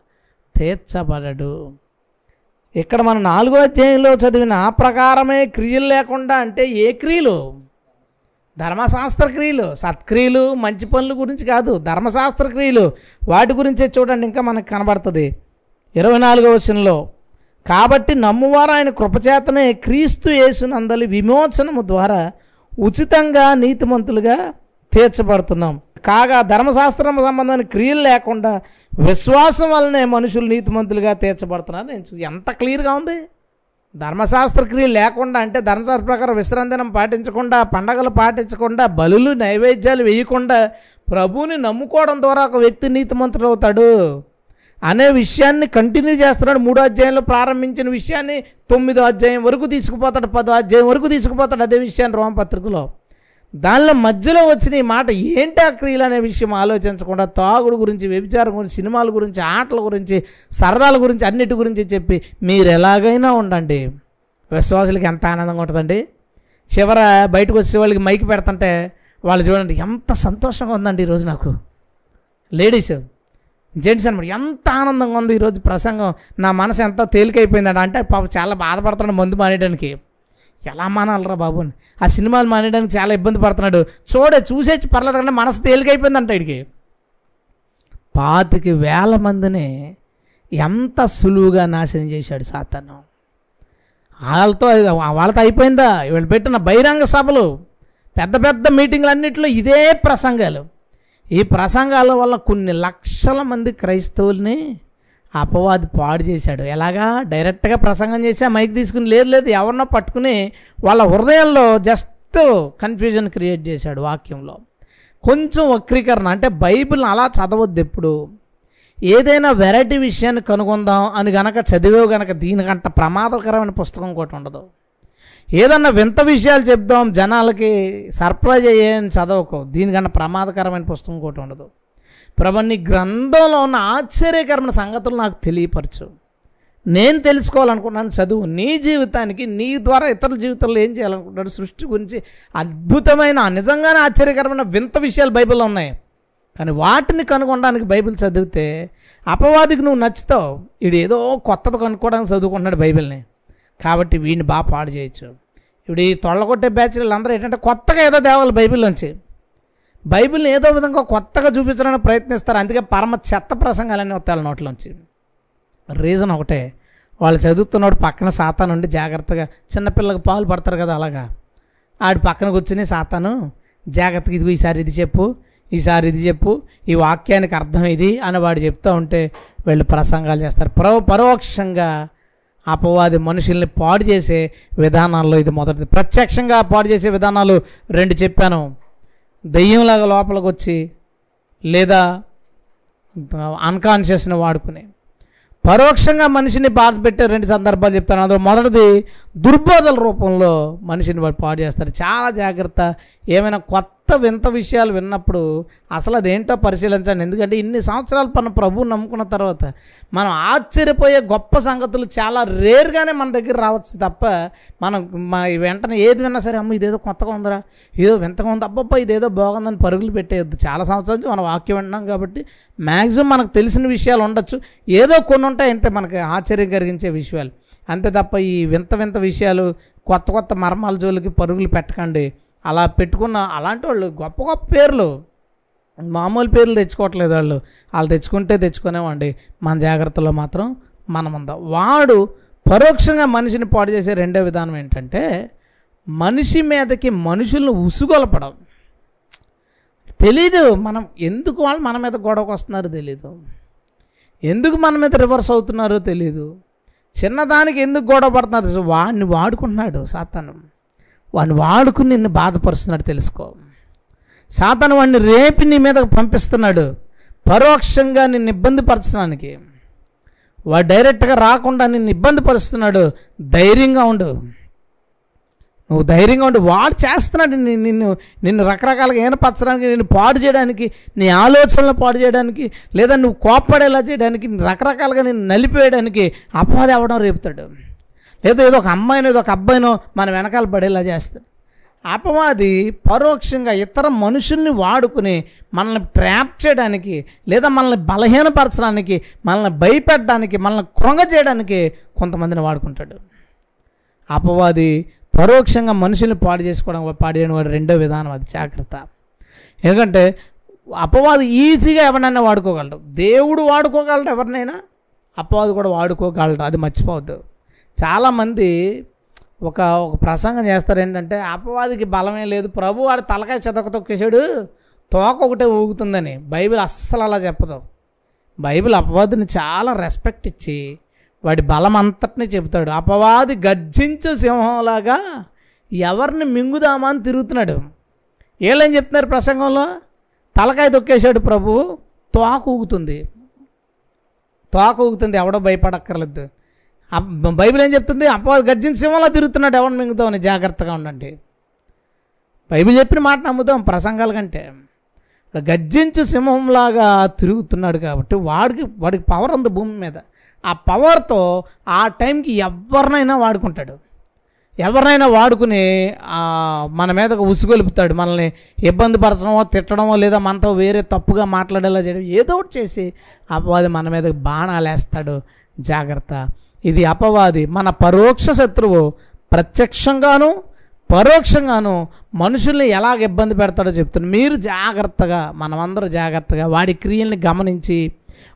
తీర్చబడడు. ఇక్కడ మన నాలుగో అధ్యాయంలో చదివిన ఆ ప్రకారమే క్రియలు లేకుండా అంటే ఏ క్రియలు? ధర్మశాస్త్ర క్రియలు సత్క్రియలు మంచి పనుల గురించి కాదు ధర్మశాస్త్ర క్రియలు. వాటి గురించే చూడండి ఇంకా మనకు కనబడుతుంది. ఇరవై నాలుగో వచనంలో కాబట్టి నమ్మువారు ఆయన కృపచేతనే క్రీస్తు యేసునందలి విమోచనము ద్వారా ఉచితంగా నీతిమంతులుగా తీర్చబడుతున్నాం. కాగా ధర్మశాస్త్రం సంబంధమైన క్రియలు లేకుండా విశ్వాసం వల్లనే మనుషులు నీతిమంతులుగా తీర్చబడుతున్నారు. నేను ఎంత క్లియర్గా ఉంది? ధర్మశాస్త్ర క్రియలు లేకుండా అంటే ధర్మశాస్త్ర ప్రకారం విశ్రాంతినం పాటించకుండా పండగలు పాటించకుండా బలులు నైవేద్యాలు వేయకుండా ప్రభువుని నమ్ముకోవడం ద్వారా ఒక వ్యక్తి నీతిమంతుడు అవుతాడు. అనే విషయాన్ని కంటిన్యూ చేస్తున్నాడు. మూడో అధ్యాయంలో ప్రారంభించిన విషయాన్ని తొమ్మిదో అధ్యాయం వరకు తీసుకుపోతాడు. పదో అధ్యాయం వరకు తీసుకుపోతాడు. అదే విషయాన్ని రోమపత్రికలో. దానిలో మధ్యలో వచ్చిన ఈ మాట ఏంటి ఆ క్రియలు అనే విషయం ఆలోచించకుండా తాగుడు గురించి వ్యభిచారం గురించి సినిమాల గురించి ఆటల గురించి సరదాల గురించి అన్నిటి గురించి చెప్పి మీరు ఎలాగైనా ఉండండి. విశ్వాసులకి ఎంత ఆనందంగా ఉంటుందండి. చివర బయటకు వచ్చే వాళ్ళకి మైక్ పెడుతుంటే వాళ్ళు చూడండి ఎంత సంతోషంగా ఉందండి ఈరోజు నాకు. లేడీస్ జెంట్స్ అనమాట ఎంత ఆనందంగా ఉంది ఈరోజు ప్రసంగం. నా మనసు ఎంత తేలికైపోయిందంట. అంటే పాప చాలా బాధపడుతున్నాడు మందు మానేయడానికి. ఎలా మానాలరా బాబు? ఆ సినిమాలు మానేయడానికి చాలా ఇబ్బంది పడుతున్నాడు. చూడే చూసేసి పర్లేదు అంటే మనసు తేలికైపోయిందంట ఇడికి పాతికి వేల మందిని ఎంత సులువుగా నాశనం చేశాడు సాతాను. వాళ్ళతో వాళ్ళతో అయిపోయిందా? వీళ్ళు పెట్టిన బహిరంగ సభలు పెద్ద పెద్ద మీటింగ్లు అన్నింటిలో ఇదే ప్రసంగాలు. ఈ ప్రసంగాల వల్ల కొన్ని లక్షల మంది క్రైస్తవుల్ని అపవాది పాడు చేశాడు. ఎలాగా? డైరెక్ట్గా ప్రసంగం చేసి మైక్ తీసుకుని లేదు లేదు ఎవరినో పట్టుకుని వాళ్ళ హృదయాల్లో జస్ట్ కన్ఫ్యూజన్ క్రియేట్ చేశాడు వాక్యంలో. కొంచెం వక్రీకరణ అంటే బైబిల్ అలా చదవద్దు ఎప్పుడు. ఏదైనా వెరైటీ విషయాన్ని కనుగొందాం అని గనక చదివేవు గనక దీనికంట ప్రమాదకరమైన పుస్తకం ఒకటి ఉండదు. ఏదన్నా వింత విషయాలు చెప్దాం జనాలకి సర్ప్రైజ్ అయ్యాయని చదవకు. దీనికన్నా ప్రమాదకరమైన పుస్తకం ఒకటి ఉండదు. ప్రభు నీ గ్రంథంలో ఉన్న ఆశ్చర్యకరమైన సంగతులు నాకు తెలియపరచు. నేను తెలుసుకోవాలనుకున్నాను చదువు నీ జీవితానికి నీ ద్వారా ఇతరుల జీవితంలో ఏం చేయాలనుకుంటున్నాడు సృష్టి గురించి అద్భుతమైన నిజంగానే ఆశ్చర్యకరమైన వింత విషయాలు బైబిల్లో ఉన్నాయి. కానీ వాటిని కనుగొనడానికి బైబిల్ చదివితే అపవాదికి నువ్వు నచ్చుతావు. వీడు ఏదో కొత్తది కనుక్కోవడానికి చదువుకుంటున్నాడు బైబిల్ని. కాబట్టి వీడిని బాగా పాడు చేయొచ్చు. ఇప్పుడు ఈ తొళ్ళగొట్టే బ్యాచ్లు అందరూ ఏంటంటే కొత్తగా ఏదో తేవాలి బైబిల్లోంచి. బైబిల్ని ఏదో విధంగా కొత్తగా చూపించడానికి ప్రయత్నిస్తారు. అందుకే పరమ చెత్త ప్రసంగాలన్నీ వస్తాయి వాళ్ళ నోట్లోంచి. రీజన్ ఒకటే వాళ్ళు చదువుతున్నప్పుడు పక్కన సాతాను ఉండి జాగ్రత్తగా చిన్నపిల్లకి పాలు పడతారు కదా అలాగా. ఆడి పక్కన కూర్చుని సాతాను జాగ్రత్తగా ఇది ఈసారి ఇది చెప్పు ఈసారి ఇది చెప్పు ఈ వాక్యానికి అర్థం ఇది అని వాడు చెప్తూ ఉంటే వీళ్ళు ప్రసంగాలు చేస్తారు. పరో పరోక్షంగా అపవాది మనుషుల్ని పాడు చేసే విధానాల్లో ఇది మొదటిది. ప్రత్యక్షంగా పాడు చేసే విధానాలు రెండు చెప్పాను. దెయ్యంలాగా లోపలికి వచ్చి లేదా అన్కాన్షియస్ని వాడుకుని. పరోక్షంగా మనిషిని బాధ పెట్టే రెండు సందర్భాలు చెప్తాను. అందులో మొదటిది దుర్బోధల రూపంలో మనిషిని వాడు పాడు చేస్తారు. చాలా జాగ్రత్త. ఏమైనా కొత్త కొత్త వింత విషయాలు విన్నప్పుడు అసలు అదేంటో పరిశీలించండి. ఎందుకంటే ఇన్ని సంవత్సరాలు మన ప్రభువు నమ్ముకున్న తర్వాత మనం ఆశ్చర్యపోయే గొప్ప సంగతులు చాలా రేర్గానే మన దగ్గర రావచ్చు తప్ప మనం మన వెంటనే ఏది విన్నా సరే అమ్మ ఇదేదో కొత్తగా ఉందిరా ఏదో వింతగా ఉంది అబ్బబ్బా ఇదేదో బాగుందని పరుగులు పెట్టేయద్దు. చాలా సంవత్సరాల నుంచి మనం వాక్యం వింటున్నాం కాబట్టి మ్యాక్సిమం మనకు తెలిసిన విషయాలు ఉండొచ్చు. ఏదో కొన్ని ఉంటాయి అంటే మనకి ఆశ్చర్యం కలిగించే విషయాలు. అంతే తప్ప ఈ వింత వింత విషయాలు కొత్త కొత్త మర్మాల జోలికి పరుగులు పెట్టకండి. అలా పెట్టుకున్న అలాంటి వాళ్ళు గొప్ప గొప్ప పేర్లు. మామూలు పేర్లు తెచ్చుకోవట్లేదు వాళ్ళు. వాళ్ళు తెచ్చుకుంటే తెచ్చుకునేవాడి మన జాగ్రత్తలో మాత్రం మనం ఉందాం వాడు పరోక్షంగా మనిషిని పాడు చేసే రెండో విధానం ఏంటంటే మనిషి మీదకి మనుషులను ఉసుగొలపడం. తెలీదు మనం ఎందుకు వాళ్ళు మన మీద గొడవకు వస్తున్నారో తెలీదు. ఎందుకు మన మీద రివర్స్ అవుతున్నారో తెలియదు చిన్నదానికి ఎందుకు గొడవ పడుతున్నారు? వాడిని వాడుకుంటున్నాడు సాతాను. వాడిని వాడుకుని నిన్ను బాధపరుస్తున్నాడు తెలుసుకో. సాతను వాడిని రేపి నీ మీదకు పంపిస్తున్నాడు. పరోక్షంగా నిన్ను ఇబ్బంది పరచడానికి. వాడు డైరెక్ట్గా రాకుండా నిన్ను ఇబ్బంది పరుస్తున్నాడు. ధైర్యంగా ఉండు. నువ్వు ధైర్యంగా ఉండు. వాడు చేస్తున్నాడు నిన్ను నిన్ను రకరకాలుగా ఏనపరచడానికి నిన్ను పాడు చేయడానికి నీ ఆలోచనలు పాడు చేయడానికి లేదా నువ్వు కోప్పడేలా చేయడానికి రకరకాలుగా నిన్ను నలిపేయడానికి అపవాది అవడం రేపుతాడు. ఏదో ఏదో ఒక అమ్మాయినో ఏదో ఒక అబ్బాయినో మన వెనకాల పడేలా చేస్తాడు. అపవాది పరోక్షంగా ఇతర మనుషుల్ని వాడుకుని మనల్ని ట్రాప్ చేయడానికి లేదా మనల్ని బలహీనపరచడానికి మనల్ని భయపెట్టడానికి మనల్ని కృంగ చేయడానికి కొంతమందిని వాడుకుంటాడు. అపవాది పరోక్షంగా మనుషుల్ని పాడు చేసుకోవడం పాడేయడం వాడు రెండో విధానం అది జాగ్రత్త. ఎందుకంటే అపవాది ఈజీగా ఎవరినైనా వాడుకోగలడు. దేవుడు వాడుకోగలడు ఎవరినైనా అపవాది కూడా వాడుకోగలడు. అది మర్చిపోవద్దు. చాలామంది ఒక ఒక ప్రసంగం చేస్తారు ఏంటంటే అపవాదికి బలమే లేదు. ప్రభు వాడు తలకాయ చెతక తొక్కేశాడు. తోక ఒకటే ఊగుతుందని. బైబిల్ అస్సలు అలా చెప్పదు. బైబిల్ అపవాదిని చాలా రెస్పెక్ట్ ఇచ్చి వాడి బలం అంతటిని చెబుతాడు. అపవాది గర్జించు సింహంలాగా ఎవరిని మింగుదామా అని తిరుగుతున్నాడు. వీళ్ళని చెప్తున్నారు ప్రసంగంలో? తలకాయ తొక్కేశాడు ప్రభు తోక ఊగుతుంది. తోక ఊగుతుంది ఎవడో భయపడక్కర్లేదు. బైబిల్ ఏం చెప్తుంది? అపవాది గర్జన సింహంలా తిరుగుతున్నాడు ఎవరిని మింగుతామని జాగ్రత్తగా ఉండండి. బైబిల్ చెప్పిన మాట నమ్ముతాం ప్రసంగాల కంటే. గర్జించు సింహంలాగా తిరుగుతున్నాడు కాబట్టి వాడికి వాడికి పవర్ ఉంది భూమి మీద. ఆ పవర్తో ఆ టైంకి ఎవరినైనా వాడుకుంటాడు. ఎవరినైనా వాడుకుని మన మీద ఉసుగొలుపుతాడు మనల్ని ఇబ్బంది పరచడమో తిట్టడమో లేదా మనతో వేరే తప్పుగా మాట్లాడేలా చేయడం ఏదో ఒకటి చేసి అపవాది మన మీద బాణాలు వేస్తాడు జాగ్రత్త. ఇది అపవాది. మన పరోక్ష శత్రువు ప్రత్యక్షంగాను పరోక్షంగాను మనుషుల్ని ఎలాగ ఇబ్బంది పెడతాడో చెప్తున్నాను మీరు జాగ్రత్తగా మనమందరూ జాగ్రత్తగా వాడి క్రియల్ని గమనించి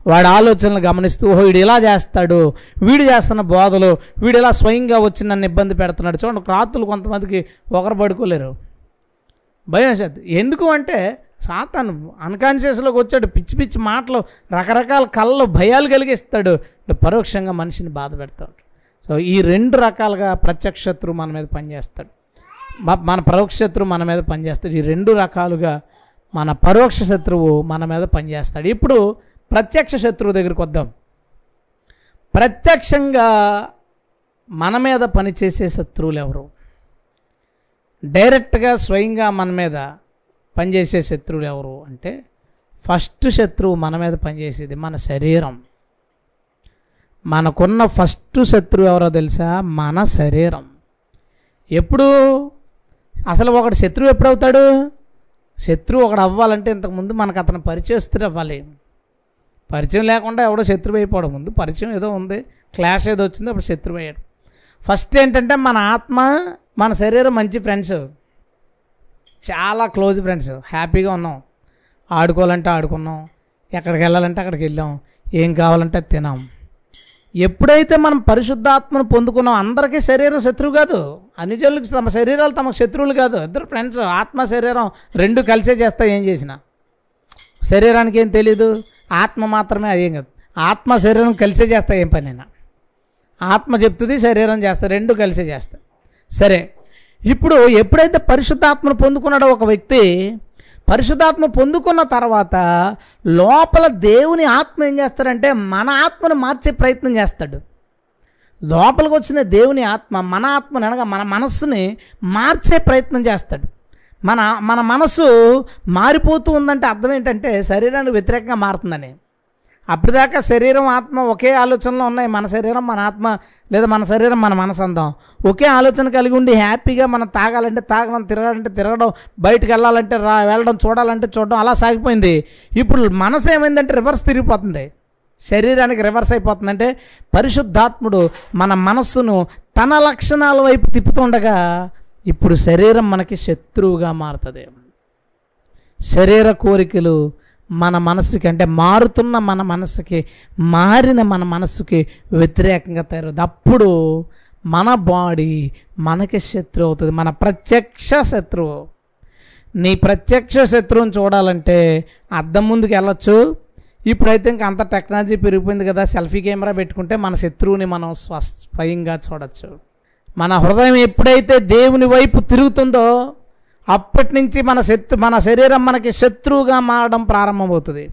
వాడి ఆలోచనలు గమనిస్తూ ఓహో వీడు ఇలా చేస్తాడు వీడు చేస్తున్న బోధలు వీడు ఇలా స్వయంగా వచ్చి నన్ను ఇబ్బంది పెడుతున్నాడు. చూడండి రాత్రులు కొంతమందికి ఒకరు పడుకోలేరు. భయం ఎందుకు అంటే సాతాను అన్కాన్షియస్లోకి వచ్చాడు. పిచ్చి పిచ్చి మాటలు రకరకాల కళ్ళు భయాలు కలిగిస్తాడు. పరోక్షంగా మనిషిని బాధ పెడతాడు. సో ఈ రెండు రకాలుగా ప్రత్యక్ష శత్రువు మన మీద పనిచేస్తాడు. మన పరోక్ష శత్రువు మన మీద పనిచేస్తాడు. ఈ రెండు రకాలుగా మన పరోక్ష శత్రువు మన మీద పనిచేస్తాడు. ఇప్పుడు ప్రత్యక్ష శత్రువు దగ్గరికి వద్దాం. ప్రత్యక్షంగా మన మీద పనిచేసే శత్రువులు ఎవరు? డైరెక్ట్గా స్వయంగా మన మీద పనిచేసే శత్రువులు ఎవరు అంటే ఫస్ట్ శత్రువు మన మీద పనిచేసేది మన శరీరం. మనకున్న ఫస్ట్ శత్రువు ఎవరో తెలుసా? మన శరీరం. ఎప్పుడు? అసలు ఒకడు శత్రువు ఎప్పుడవుతాడు? శత్రువు ఒకడు అవ్వాలంటే ఇంతకుముందు మనకు అతను పరిచయస్తుడు అవ్వాలి. పరిచయం లేకుండా ఎవడో శత్రువు అయిపోవడం ముందు పరిచయం ఏదో ఉంది. క్లాష్ ఏదో వచ్చింది అప్పుడు శత్రువు అయ్యాడు. ఫస్ట్ ఏంటంటే మన ఆత్మ మన శరీరం మంచి ఫ్రెండ్స్. చాలా క్లోజ్ ఫ్రెండ్స్. హ్యాపీగా ఉన్నాం. ఆడుకోవాలంటే ఆడుకున్నాం. ఎక్కడికి వెళ్ళాలంటే అక్కడికి వెళ్ళాం. ఏం కావాలంటే అది తినాం ఎప్పుడైతే మనం పరిశుద్ధాత్మను పొందుకున్నాం అందరికీ శరీరం శత్రువు కాదు. అన్ని తమ శరీరాలు తమకు శత్రువులు కాదు. ఇద్దరు ఫ్రెండ్స్ ఆత్మ శరీరం రెండు కలిసే చేస్తా ఏం చేసినా. శరీరానికి ఏం తెలీదు. ఆత్మ మాత్రమే అదేం కాదు. ఆత్మ శరీరం కలిసే చేస్తా ఏం పనైనా. ఆత్మ చెప్తుంది శరీరం చేస్తా రెండు కలిసే చేస్తా. సరే ఇప్పుడు ఎప్పుడైతే పరిశుద్ధాత్మను పొందుకున్నాడో ఒక వ్యక్తి పరిశుద్ధాత్మ పొందుకున్న తర్వాత లోపల దేవుని ఆత్మ ఏం చేస్తాడంటే మన ఆత్మను మార్చే ప్రయత్నం చేస్తాడు. లోపలికి వచ్చిన దేవుని ఆత్మ మన ఆత్మని అనగా మన మనస్సుని మార్చే ప్రయత్నం చేస్తాడు. మన మన మనసు మారిపోతూ ఉందంటే అర్థం ఏంటంటే శరీరానికి వ్యతిరేకంగా మారుతుందని. అప్పటిదాకా శరీరం ఆత్మ ఒకే ఆలోచనలో ఉన్నాయి. మన శరీరం మన ఆత్మ లేదా మన శరీరం మన మనసు ఒకే ఆలోచన కలిగి ఉండి హ్యాపీగా మనం తాగాలంటే తాగడం తిరగాలంటే తిరగడం బయటకు వెళ్ళాలంటే రా వెళ్ళడం చూడాలంటే చూడడం అలా సాగిపోయింది. ఇప్పుడు మనసు ఏమైందంటే రివర్స్ తిరిగిపోతుంది. శరీరానికి రివర్స్ అయిపోతుందంటే పరిశుద్ధాత్ముడు మన మనస్సును తన లక్షణాల వైపు తిప్పుతుండగా ఇప్పుడు శరీరం మనకి శత్రువుగా మారుతుంది. శరీర కోరికలు మన మనసుకి అంటే మారుతున్న మన మనసుకి మారిన మన మనసుకి వ్యతిరేకంగా తయారవుతుంది. అప్పుడు మన బాడీ మనకి శత్రువు అవుతుంది. మన ప్రత్యక్ష శత్రువు. నీ ప్రత్యక్ష శత్రువుని చూడాలంటే అద్దం ముందుకు వెళ్ళొచ్చు. ఇప్పుడైతే ఇంకా అంత టెక్నాలజీ పెరిగిపోయింది కదా సెల్ఫీ కెమెరా పెట్టుకుంటే మన శత్రువుని మనం స్వ స్వయంగా చూడొచ్చు. మన హృదయం ఎప్పుడైతే దేవుని వైపు తిరుగుతుందో అప్పటి నుంచి మన శత్రు మన శరీరం మనకి శత్రువుగా మారడం ప్రారంభమవుతుంది.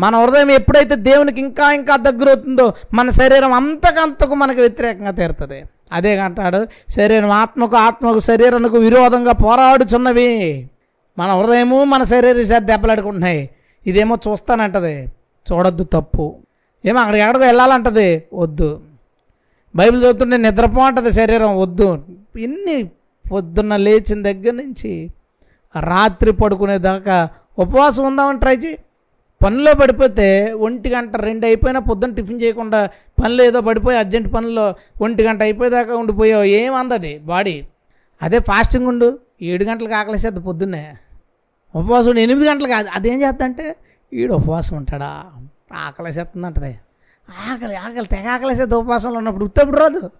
మన హృదయం ఎప్పుడైతే దేవునికి ఇంకా ఇంకా దగ్గర అవుతుందో మన శరీరం అంతకంతకు మనకు వ్యతిరేకంగా తీరుతుంది. అదే అంటాడు శరీరం ఆత్మకు ఆత్మకు శరీరానికి విరోధంగా పోరాడుచున్నవి. మన హృదయము మన శరీరం దెబ్బలాడుకుంటున్నాయి. ఇదేమో చూస్తానంటది. చూడొద్దు తప్పు. ఏమో అక్కడికి ఎక్కడికో వెళ్ళాలంటది. వద్దు. బైబిల్ చదువుతుంటే నిద్రపో అంటది శరీరం. వద్దు. ఇన్ని పొద్దున్న లేచిన దగ్గర నుంచి రాత్రి పడుకునేదాకా ఉపవాసం ఉందామని ట్రై చేయి. పనిలో పడిపోతే ఒంటి గంట రెండు అయిపోయినా పొద్దున్న టిఫిన్ చేయకుండా పనులు ఏదో పడిపోయి అర్జెంట్ పనుల్లో ఒంటి గంట అయిపోయేదాకా ఉండిపోయావు. ఏం అందది బాడీ? అదే ఫాస్టింగ్ ఉండు. ఏడు గంటలకు ఆకలిసేద్ది పొద్దున్నే. ఉపవాసం ఉండి. ఎనిమిది గంటలకు అదేం చేద్దంటే ఈడు ఉపవాసం ఉంటాడా? ఆకలేసేస్తుంది అంటది ఆకలి ఆకలి తెగ ఆకలిసేది ఉపవాసంలో ఉన్నప్పుడు ఉత్తప్పుడు రాదు.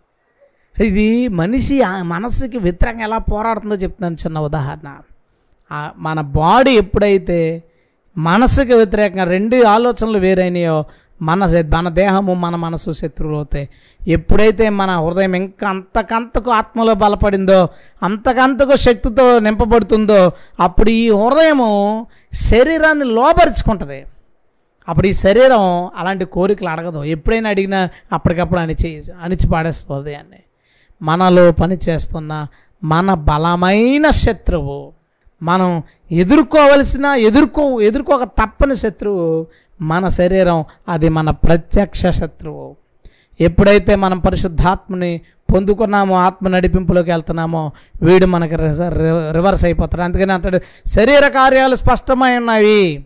ఇది మనిషి ఆ మనస్సుకి వ్యతిరేకంగా ఎలా పోరాడుతుందో చెప్తున్నాను చిన్న ఉదాహరణ. మన బాడీ ఎప్పుడైతే మనసుకి వ్యతిరేకంగా రెండు ఆలోచనలు వేరైనాయో మన మన దేహము మన మనసు శత్రువులు అవుతాయి. ఎప్పుడైతే మన హృదయం ఇంకా అంతకంతకు ఆత్మలో బలపడిందో అంతకంతకు శక్తితో నింపబడుతుందో అప్పుడు ఈ హృదయము శరీరాన్ని లోపరుచుకుంటుంది అప్పుడు ఈ శరీరం అలాంటి కోరికలు అడగదు. ఎప్పుడైనా అడిగినా అప్పటికప్పుడు అణిచి అణిచి పాడేస్తుంది హృదయాన్ని మనలో పనిచేస్తున్న మన బలమైన శత్రువు. మనం ఎదుర్కోవలసిన ఎదుర్కో ఎదుర్కోక తప్పని శత్రువు మన శరీరం అది మన ప్రత్యక్ష శత్రువు. ఎప్పుడైతే మనం పరిశుద్ధాత్మని పొందుకున్నామో ఆత్మ నడిపింపులోకి వెళ్తున్నామో వీడు మనకి రివర్స్ అయిపోతాడు. అందుకని అంటాడు శరీర కార్యాలు స్పష్టమై ఉన్నవి.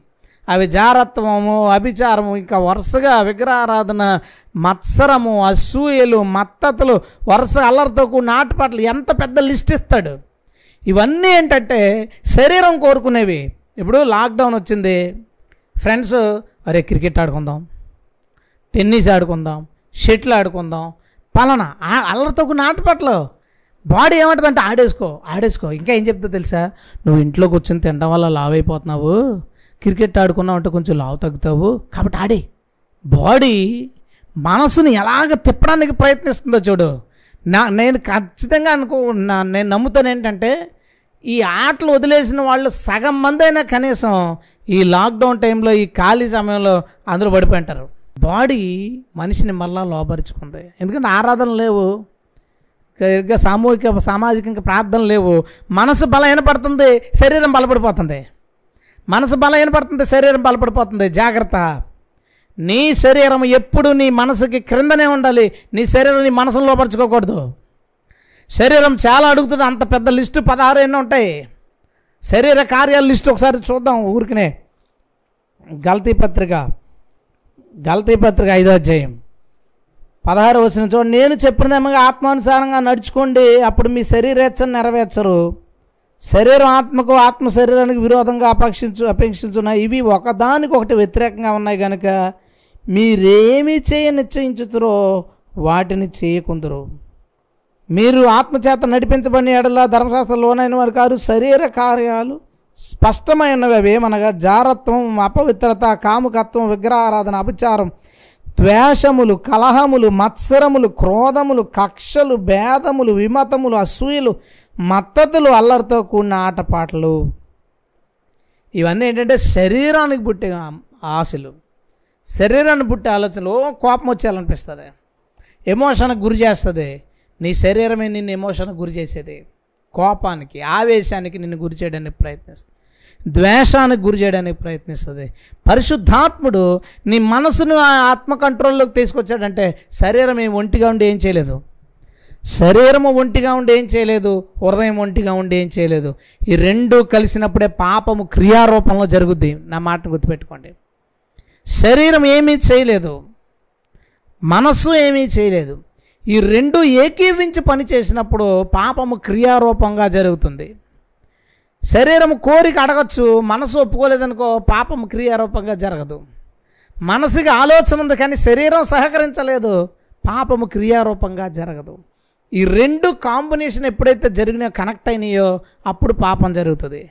అవి జారత్వము అభిచారము ఇంకా వరుసగా విగ్రహారాధన మత్సరము అసూయలు మత్తతలు వరుస అల్లరితో కూడిన ఆటపాటలు ఎంత పెద్ద లిస్ట్ ఇస్తాడు? ఇవన్నీ ఏంటంటే శరీరం కోరుకునేవి. ఇప్పుడు లాక్డౌన్ వచ్చింది. ఫ్రెండ్స్ అరే క్రికెట్ ఆడుకుందాం టెన్నిస్ ఆడుకుందాం షటిల్ ఆడుకుందాం పలానా ఆ- అల్లరితో కూడిన ఆటపాటలు. బాడీ ఏమంటుందంటే ఆడేసుకో ఆడేసుకో. ఇంకా ఏం చెప్తా తెలుసా? నువ్వు ఇంట్లో కూర్చొని తినడం వల్ల లావ్ అయిపోతున్నావు క్రికెట్ ఆడుకున్నావు అంటే కొంచెం లావు తగ్గుతావు. కాబట్టి ఆడే. బాడీ మనసుని ఎలాగ తిప్పడానికి ప్రయత్నిస్తుందో చూడు. నా నేను ఖచ్చితంగా అనుకో నా నేను నమ్ముతాను ఏంటంటే ఈ ఆటలు వదిలేసిన వాళ్ళు సగం మంది అయినా కనీసం ఈ లాక్డౌన్ టైంలో ఈ ఖాళీ సమయంలో అందరూ పడిపోయింటారు బాడీ మనిషిని మళ్ళా లోపరుచుకుంది ఎందుకంటే ఆరాధన లేవు. ఇంకా సామూహిక సామాజిక ప్రార్థన లేవు. మనసు బలహీనపడుతుంది శరీరం బలపడిపోతుంది. మనసు బలహీనపడుతుంది శరీరం బలపడిపోతుంది. జాగ్రత్త. నీ శరీరం ఎప్పుడు నీ మనసుకి క్రిందనే ఉండాలి. నీ శరీరం నీ మనసులో లోపరుచుకోకూడదు. శరీరం చాలా అడుగుతుంది. అంత పెద్ద లిస్టు పదహారు ఎన్నో ఉంటాయి. శరీర కార్యాల లిస్టు ఒకసారి చూద్దాం ఊరికనే. గల్తీ పత్రిక. గల్తీ పత్రిక ఐదో అధ్యాయం. పదహారు వచ్చిన చూడండి. నేను చెప్పినదేమో ఆత్మానుసారంగా నడుచుకోండి. అప్పుడు మీ శరీరేచ్ఛను నెరవేర్చరు. శరీరం ఆత్మకు ఆత్మ శరీరానికి విరోధంగా అపేక్షించు అపేక్షించున్నాయి ఇవి ఒకదానికి ఒకటి వ్యతిరేకంగా ఉన్నాయి కనుక మీరేమి చేయ నిశ్చయించుతురో వాటిని చేయకుందరు. మీరు ఆత్మచేత నడిపించబడిన ఎడల ధర్మశాస్త్రంలోనైన వారు కాదు శరీర కార్యాలు స్పష్టమైనవి అవి ఏమనగా జారత్వం అపవిత్రత కాముకత్వం విగ్రహారాధన అపచారం ద్వేషములు కలహములు మత్సరములు క్రోధములు కక్షలు భేదములు విమతములు అసూయలు మత్తతులు అల్లరితో కూడిన ఆటపాటలు. ఇవన్నీ ఏంటంటే శరీరానికి పుట్టే ఆశలు. శరీరాన్ని పుట్టే ఆలోచనలు కోపం వచ్చేయాలనిపిస్తుంది. ఎమోషన్కి గురి చేస్తుంది. నీ శరీరమే నిన్ను ఎమోషన్కి గురి చేసేది. కోపానికి ఆవేశానికి నిన్ను గురి చేయడానికి ప్రయత్నిస్తుంది. ద్వేషానికి గురి చేయడానికి ప్రయత్నిస్తుంది. పరిశుద్ధాత్ముడు నీ మనసును ఆ ఆత్మ కంట్రోల్లోకి తీసుకొచ్చాడంటే శరీరం ఏం ఒంటిగా ఉండి ఏం చేయలేదు. శరీరము ఒంటిగా ఉండి ఏం చేయలేదు హృదయం ఒంటిగా ఉండి ఏం చేయలేదు. ఈ రెండు కలిసినప్పుడే పాపము క్రియారూపంలో జరుగుద్ది. నా మాటను గుర్తుపెట్టుకోండి. శరీరం ఏమీ చేయలేదు మనస్సు ఏమీ చేయలేదు. ఈ రెండు ఏకీవించి పని చేసినప్పుడు పాపము క్రియారూపంగా జరుగుతుంది. శరీరం కోరిక అడగచ్చు మనసు ఒప్పుకోలేదనుకో పాపం క్రియారూపంగా జరగదు. మనసుకి ఆలోచన ఉంది కానీ శరీరం సహకరించలేదు పాపము క్రియారూపంగా జరగదు. ఈ రెండు కాంబినేషన్ ఎప్పుడైతే జరిగినాయో కనెక్ట్ అయినాయో అప్పుడు పాపం జరుగుతుంది.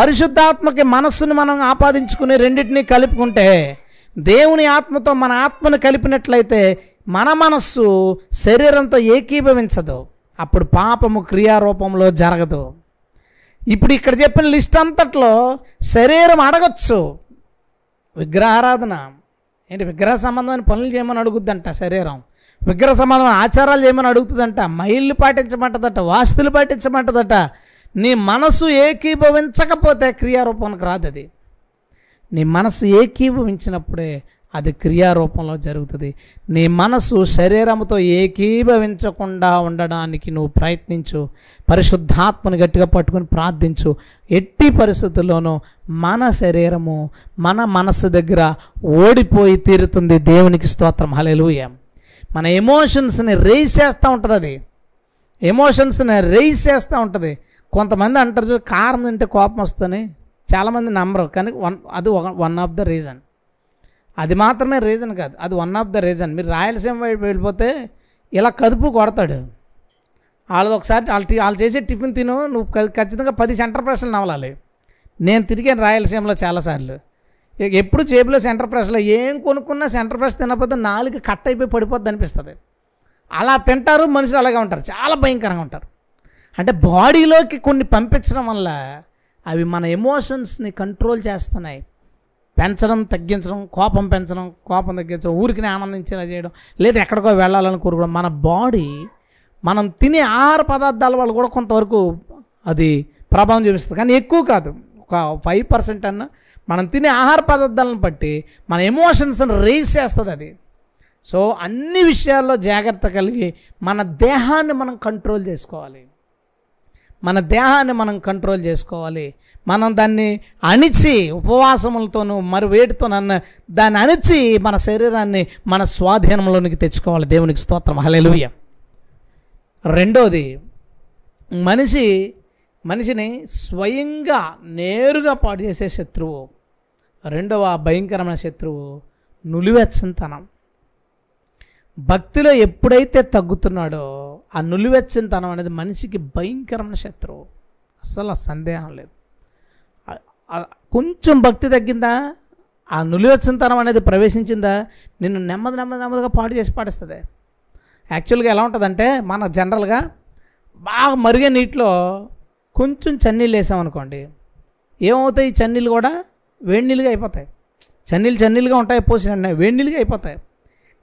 పరిశుద్ధాత్మకి మనస్సును మనం ఆపాదించుకుని రెండింటినీ కలుపుకుంటే దేవుని ఆత్మతో మన ఆత్మను కలిపినట్లయితే మన మనస్సు శరీరంతో ఏకీభవించదు. అప్పుడు పాపము క్రియారూపంలో జరగదు. ఇప్పుడు ఇక్కడ చెప్పిన లిస్ట్ అంతట్లో శరీరం అడగచ్చు. విగ్రహారాధన. ఏంటి విగ్రహ సంబంధమైన పనులు చేయమని అడుగుద్దంట శరీరం. విగ్రహ సమాధానం ఆచారాలు చేయమని అడుగుతుందంట. మైళ్ళు పాటించమంటదట వాస్తులు పాటించమంటదట. నీ మనసు ఏకీభవించకపోతే క్రియారూపానికి రాదు అది. నీ మనసు ఏకీభవించినప్పుడే అది క్రియారూపంలో జరుగుతుంది. నీ మనసు శరీరంతో ఏకీభవించకుండా ఉండడానికి నువ్వు ప్రయత్నించు. పరిశుద్ధాత్మని గట్టిగా పట్టుకొని ప్రార్థించు. ఎట్టి పరిస్థితుల్లోనూ మన శరీరము మన మనసు దగ్గర ఓడిపోయి తీరుతుంది దేవునికి స్తోత్రం. హలెలూయ మన ఎమోషన్స్ని రేస్ చేస్తూ ఉంటుంది అది ఎమోషన్స్ని రేస్ చేస్తూ ఉంటుంది. కొంతమంది అంటారు చూ కారం తింటే కోపం వస్తుంది చాలామంది నమ్మరు కానీ వన్ అది వన్ ఆఫ్ ద రీజన్ అది మాత్రమే రీజన్ కాదు అది వన్ ఆఫ్ ద రీజన్ మీరు రాయలసీమ వైపు వెళ్ళిపోతే ఇలా కదుపు కొడతాడు. వాళ్ళది ఒకసారి వాళ్ళు వాళ్ళు చేసే టిఫిన్ తిను నువ్వు ఖచ్చితంగా పది సెంటర్ ప్రశ్నలు నవలాలి. నేను తిరిగాను రాయలసీమలో చాలాసార్లు. ఎప్పుడు జేబులో సెంటర్ ప్రెస్లో ఏం కొనుక్కున్నా సెంటర్ ప్రెస్ తినకపోతే నాలుగు కట్ అయిపోయి పడిపోద్ది అనిపిస్తుంది. అలా తింటారు మనుషులు అలాగే ఉంటారు. చాలా భయంకరంగా ఉంటారు. అంటే బాడీలోకి కొన్ని పంపించడం వల్ల అవి మన ఎమోషన్స్ని కంట్రోల్ చేస్తున్నాయి. పెంచడం తగ్గించడం కోపం పెంచడం కోపం తగ్గించడం ఊరికి ఆనందించేలా చేయడం లేదా ఎక్కడికో వెళ్ళాలని కోరుకోవడం. మన బాడీ మనం తినే ఆహార పదార్థాల వల్ల కూడా కొంతవరకు అది ప్రభావం చూపిస్తుంది. కానీ ఎక్కువ కాదు. ఒక ఫైవ్ పర్సెంట్ అన్న మనం తినే ఆహార పదార్థాలను బట్టి మన ఎమోషన్స్ని రేస్ చేస్తుంది అది. సో అన్ని విషయాల్లో జాగ్రత్త కలిగి మన దేహాన్ని మనం కంట్రోల్ చేసుకోవాలి. మన దేహాన్ని మనం కంట్రోల్ చేసుకోవాలి. మనం దాన్ని అణిచి ఉపవాసములతోనూ మరి వేటితోనన్న దాన్ని అణిచి మన శరీరాన్ని మన స్వాధీనంలోనికి తెచ్చుకోవాలి. దేవునికి స్తోత్రం. హలెలుయ రెండోది మనిషి మనిషిని స్వయంగా నేరుగా పాడు చేసే శత్రువు. రెండవ భయంకరమైన శత్రువు నులివెచ్చనితనం భక్తిలో ఎప్పుడైతే తగ్గుతున్నాడో ఆ నులివెచ్చనితనం అనేది మనిషికి భయంకరమైన శత్రువు. అసలు సందేహం లేదు. కొంచెం భక్తి తగ్గిందా? ఆ నులివెచ్చనితనం అనేది ప్రవేశించిందా? నిన్ను నెమ్మది నెమ్మది నెమ్మదిగా పాడు చేసి పాడేస్తుంది. యాక్చువల్గా ఎలా ఉంటుందంటే మన జనరల్గా బాగా మరిగే నీటిలో కొంచెం చన్నీళ్ళు వేసామనుకోండి ఏమవుతాయి ఈ చన్నీళ్ళు కూడా? వేడి నీళ్ళుగా అయిపోతాయి. చన్నీళ్ళు చన్నీలుగా ఉంటాయి పోసిన వేడి నీళ్ళుగా అయిపోతాయి.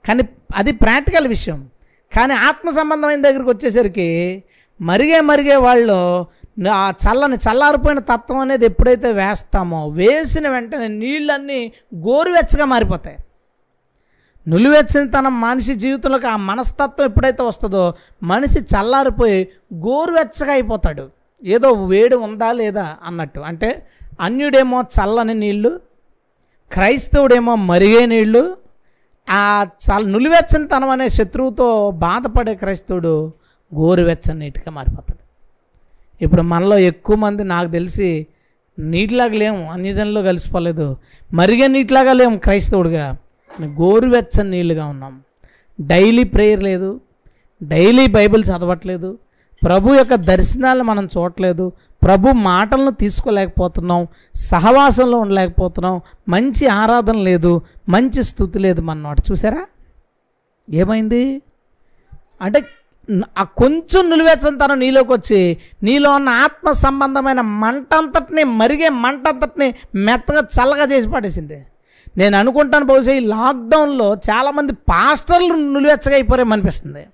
కానీ అది ప్రాక్టికల్ విషయం. కానీ ఆత్మ సంబంధమైన దగ్గరికి వచ్చేసరికి మరిగే మరిగే వాళ్ళు ఆ చల్లని చల్లారిపోయిన తత్వం అనేది ఎప్పుడైతే వేస్తామో వేసిన వెంటనే నీళ్ళన్నీ గోరువెచ్చగా మారిపోతాయి. నులివెచ్చనితనం మనిషి జీవితంలోకి ఆ మనస్తత్వం ఎప్పుడైతే వస్తుందో మనిషి చల్లారిపోయి గోరువెచ్చగా అయిపోతాడు. ఏదో వేడి ఉందా లేదా అన్నట్టు. అంటే అన్యుడేమో చల్లని నీళ్ళు క్రైస్తవుడేమో మరిగే నీళ్ళు ఆ చల్ నులివెచ్చనితనం అనే శత్రువుతో బాధపడే క్రైస్తవుడు గోరువెచ్చని నీటిగా మారిపోతాడు. ఇప్పుడు మనలో ఎక్కువ మంది నాకు తెలిసి నీటిలాగా లేము అన్యజనులు కలిసిపోలేదు. మరిగే నీటిలాగా లేము క్రైస్తవుడిగా. గోరువెచ్చని నీళ్ళుగా ఉన్నాం. డైలీ ప్రేయర్ లేదు డైలీ బైబిల్ చదవట్లేదు ప్రభు యొక్క దర్శనాలు మనం చూడట్లేదు ప్రభు మాటలను తీసుకోలేకపోతున్నాం సహవాసంలో ఉండలేకపోతున్నాం మంచి ఆరాధన లేదు మంచి స్థుతి లేదు మనవాడు చూసారా? ఏమైంది? అంటే ఆ కొంచెం నిలువెచ్చంతనం నీలోకి వచ్చి నీలో ఉన్న ఆత్మ సంబంధమైన మంట అంతటిని మరిగే మంట అంతటిని మెత్తగా చల్లగా చేసి పడేసింది. నేను అనుకుంటాను బహుశా ఈ లాక్డౌన్లో చాలామంది పాస్టర్లు నిలువెచ్చగా అయిపోయారేమో అనిపిస్తుంది.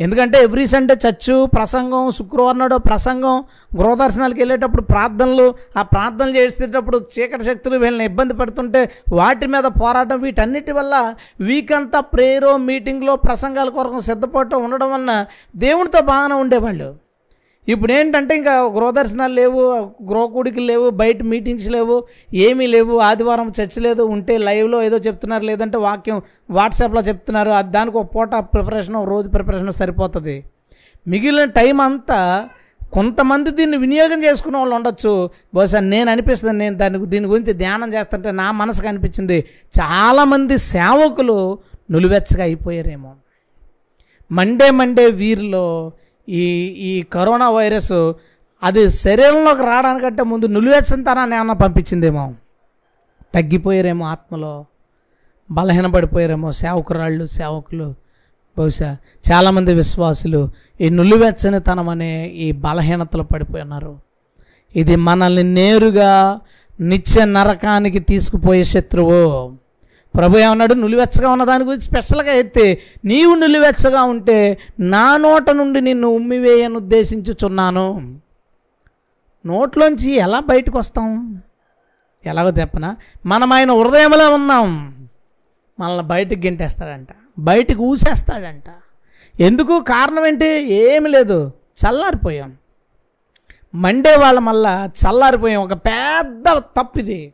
ఎందుకంటే ఎవ్రీ సండే చర్చు ప్రసంగం శుక్రవారం నాడు ప్రసంగం గృహదర్శనాలకు వెళ్ళేటప్పుడు ప్రార్థనలు ఆ ప్రార్థనలు చేసేటప్పుడు చీకటి శక్తులు వీళ్ళని ఇబ్బంది పెడుతుంటే వాటి మీద పోరాటం వీటన్నిటి వల్ల వీక్ అంతా ప్రేయరో మీటింగ్లో ప్రసంగాల కొరకు సిద్ధపడటం ఉండడం వలన దేవునితో బాగానే ఉండేవాళ్ళు. ఇప్పుడు ఏంటంటే ఇంకా గృహదర్శనాలు లేవు గృహకూడికలు లేవు బయట మీటింగ్స్ లేవు ఏమీ లేవు. ఆదివారం చర్చ లేదు ఉంటే లైవ్లో ఏదో చెప్తున్నారు లేదంటే వాక్యం వాట్సాప్లో చెప్తున్నారు. దానికి ఒక పూట ప్రిపరేషన్ ఒక రోజు ప్రిపరేషన్ సరిపోతుంది. మిగిలిన టైం అంతా కొంతమంది దీన్ని వినియోగం చేసుకునే వాళ్ళు ఉండొచ్చు. బహుశా నేను అనిపిస్తుంది నేను దాని దీని గురించి ధ్యానం చేస్తుంటే నా మనసుకు అనిపించింది. చాలామంది సేవకులు నులివెచ్చగా అయిపోయారేమో. మండే మండే వీరిలో ఈ ఈ కరోనా వైరస్ అది శరీరంలోకి రావడానికంటే ముందు నులివెచ్చనితనాన్ని ఏమన్నా పంపించిందేమో? తగ్గిపోయారేమో ఆత్మలో బలహీనపడిపోయారేమో సేవకురాళ్ళు సేవకులు బహుశా చాలామంది విశ్వాసులు ఈ నులివెచ్చనితనం అనే ఈ బలహీనతలో పడిపోయినారు ఇది మనల్ని నేరుగా నిత్య నరకానికి తీసుకుపోయే శత్రువు. ప్రభు ఏమన్నాడు? నులివెచ్చగా ఉన్న దాని గురించి స్పెషల్గా ఎత్తే నీవు నులివెచ్చగా ఉంటే నా నోట నుండి నిన్ను ఉమ్మివేయని ఉద్దేశించుచున్నాను. నోట్లోంచి ఎలా బయటకు వస్తాం ఎలాగో చెప్పనా? మనం ఆయన హృదయంలో ఉన్నాం. మనల్ని బయటకు గెంటేస్తాడంట. బయటకు ఊసేస్తాడంట. ఎందుకు? కారణం ఏంటి? ఏమి లేదు. చల్లారిపోయాం. మండే వాళ్ళ మళ్ళా చల్లారిపోయాం. ఒక పెద్ద తప్పిది.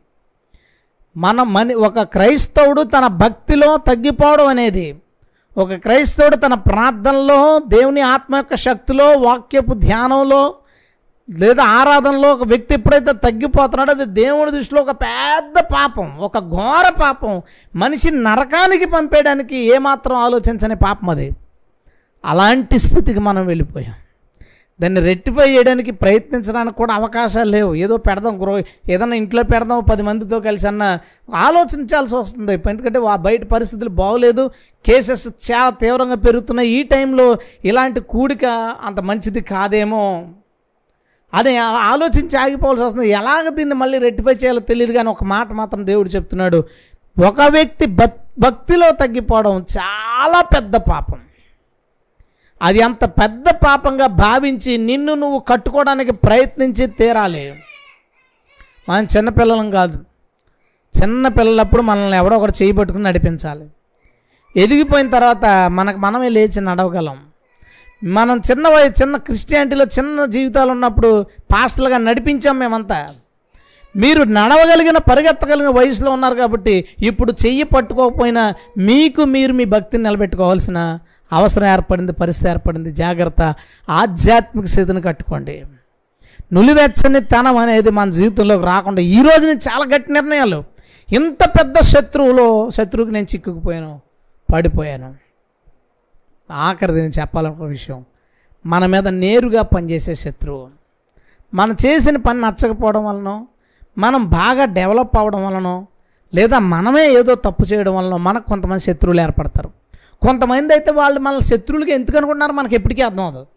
మన మని ఒక క్రైస్తవుడు తన భక్తిలో తగ్గిపోవడం అనేది ఒక క్రైస్తవుడు తన ప్రార్థనలో దేవుని ఆత్మ యొక్క శక్తిలో వాక్యపు ధ్యానంలో లేదా ఆరాధనలో ఒక వ్యక్తి ఎప్పుడైతే తగ్గిపోతున్నాడో అది దేవుని దృష్టిలో ఒక పెద్ద పాపం ఒక ఘోర పాపం. మనిషి నరకానికి పంపేయడానికి ఏమాత్రం ఆలోచించని పాపం అది. అలాంటి స్థితికి మనం వెళ్ళిపోయాం. దాన్ని రెట్టిఫై చేయడానికి ప్రయత్నించడానికి కూడా అవకాశాలు లేవు. ఏదో పెడదాం గ్రో ఏదన్నా ఇంట్లో పెడదాం పది మందితో కలిసి అన్న ఆలోచించాల్సి వస్తుంది. ఎందుకంటే ఆ బయట పరిస్థితులు బాగోలేదు కేసెస్ చాలా తీవ్రంగా పెరుగుతున్నాయి. ఈ టైంలో ఇలాంటి కూడిక అంత మంచిది కాదేమో. అదే ఆలోచించి ఆగిపోవాల్సి వస్తుంది. ఎలాగ దీన్ని మళ్ళీ రెట్టిఫై చేయాలో తెలియదు కానీ ఒక మాట మాత్రం దేవుడు చెప్తున్నాడు. ఒక వ్యక్తి భక్తిలో తగ్గిపోవడం చాలా పెద్ద పాపం. అది అంత పెద్ద పాపంగా భావించి నిన్ను నువ్వు కట్టుకోవడానికి ప్రయత్నించి తీరాలి. మనం చిన్నపిల్లలం కాదు. చిన్న పిల్లలప్పుడు మనల్ని ఎవడో ఒకటి చేయి పట్టుకుని నడిపించాలి. ఎదిగిపోయిన తర్వాత మనకు మనమే లేచి నడవగలం. మనం చిన్న చిన్న క్రిస్టియానిటీలో చిన్న జీవితాలు ఉన్నప్పుడు పాస్టర్లుగా నడిపించాం మేమంతా. మీరు నడవగలిగిన పరిగెత్తగలిగిన వయసులో ఉన్నారు కాబట్టి ఇప్పుడు చెయ్యి పట్టుకోకపోయినా మీకు మీరు మీ భక్తిని నిలబెట్టుకోవాల్సిన అవసరం ఏర్పడింది పరిస్థితి ఏర్పడింది జాగ్రత్త. ఆధ్యాత్మిక స్థితిని కట్టుకోండి. నులివెచ్చని తనం అనేది మన జీవితంలోకి రాకుండా ఈ రోజు నేను చాలా గట్టి నిర్ణయాలు. ఇంత పెద్ద శత్రువులో శత్రువుకి నేను చిక్కుకుపోయాను పడిపోయాను. ఆఖరిది నేను చెప్పాలనుకున్న విషయం మన మీద నేరుగా పనిచేసే శత్రువు. మనం చేసిన పని నచ్చకపోవడం వలనో మనం బాగా డెవలప్ అవ్వడం వలనో లేదా మనమే ఏదో తప్పు చేయడం వలన మనకు కొంతమంది శత్రువులు ఏర్పడతారు. కొంతమంది అయితే వాళ్ళు మన శత్రువులకి ఎందుకు అనుకుంటున్నారు? మనకి ఎప్పటికీ అర్థం అవదు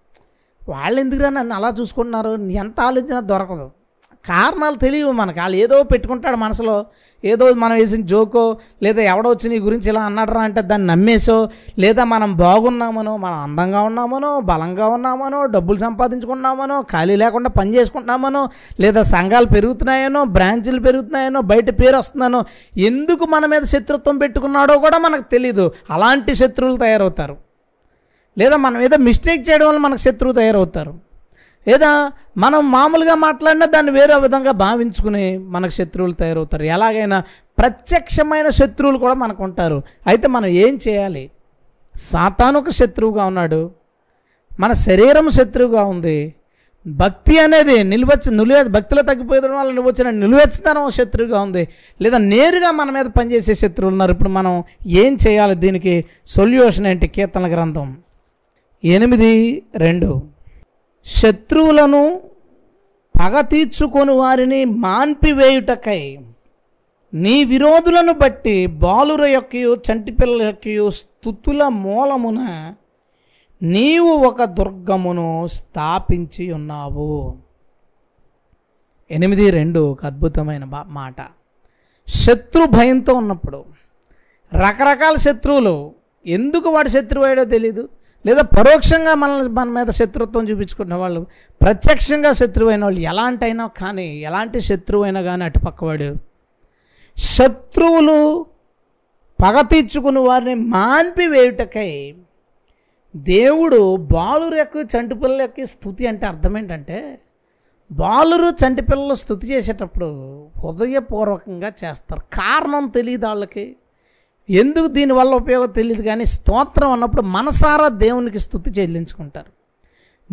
వాళ్ళు ఎందుకురా నన్ను అలా చూసుకుంటున్నారు? ఎంత ఆలోచన దొరకదు. కారణాలు తెలియవు మనకు. వాళ్ళు ఏదో పెట్టుకుంటాడు మనసులో. ఏదో మనం వేసిన జోకో లేదా ఎవడో వచ్చి నీ గురించి ఇలా అన్నాడరా అంటే దాన్ని నమ్మేసో లేదా మనం బాగున్నామనో మనం అందంగా ఉన్నామనో బలంగా ఉన్నామనో డబ్బులు సంపాదించుకున్నామనో ఖాళీ లేకుండా పని చేసుకుంటున్నామనో లేదా సంఘాలు పెరుగుతున్నాయనో బ్రాంచీలు పెరుగుతున్నాయనో బయట పేరు వస్తుందనో ఎందుకు మన మీద శత్రుత్వం పెట్టుకున్నాడో కూడా మనకు తెలియదు అలాంటి శత్రువులు తయారవుతారు. లేదా మనం ఏదో మిస్టేక్ చేయడం వల్ల మనకు శత్రువు తయారవుతారు. లేదా మనం మామూలుగా మాట్లాడినా దాన్ని వేరే విధంగా భావించుకుని మనకు శత్రువులు తయారవుతారు. ఎలాగైనా ప్రత్యక్షమైన శత్రువులు కూడా మనకు ఉంటారు అయితే మనం ఏం చేయాలి? సాతాను ఒక శత్రువుగా ఉన్నాడు. మన శరీరం శత్రువుగా ఉంది. భక్తి అనేది నిలువెచ్చ నిలువ భక్తిలో తగ్గిపోయడం వల్ల నిలువచ్చిన నిలువెచ్చదనం శత్రువుగా ఉంది. లేదా నేరుగా మన మీద పనిచేసే శత్రువులు ఉన్నారు. ఇప్పుడు మనం ఏం చేయాలి? దీనికి సొల్యూషన్ ఏంటి? కీర్తన గ్రంథం ఎనిమిది రెండు. శత్రువులను పగ తీర్చుకొని వారిని మాన్పివేయుటకై నీ విరోధులను బట్టి బాలుర యొక్కయు చంటిపిల్లల యొక్కయు స్థుతుల మూలమున నీవు ఒక దుర్గమును స్థాపించి ఉన్నావు. ఎనిమిది రెండు ఒక అద్భుతమైన మాట. శత్రు భయంతో ఉన్నప్పుడు రకరకాల శత్రువులు ఎందుకు వాడు శత్రువు అయ్యాడో తెలియదు లేదా పరోక్షంగా మనల్ని మన మీద శత్రుత్వం చూపించుకున్న వాళ్ళు ప్రత్యక్షంగా శత్రువైన వాళ్ళు ఎలాంటైనా కానీ ఎలాంటి శత్రువు అయినా కానీ అటుపక్కవాడు శత్రువులు పగ తీర్చుకుని వారిని మాన్పివేయుటకై దేవుడు బాలురు యొక్క యొక్క స్థుతి అంటే అర్థం ఏంటంటే బాలురు చంటిపిల్లలు స్థుతి చేసేటప్పుడు హృదయపూర్వకంగా చేస్తారు. కారణం తెలియదు వాళ్ళకి. ఎందుకు దీనివల్ల ఉపయోగం తెలియదు కానీ స్తోత్రం అన్నప్పుడు మనసారా దేవునికి స్థుతి చెల్లించుకుంటారు.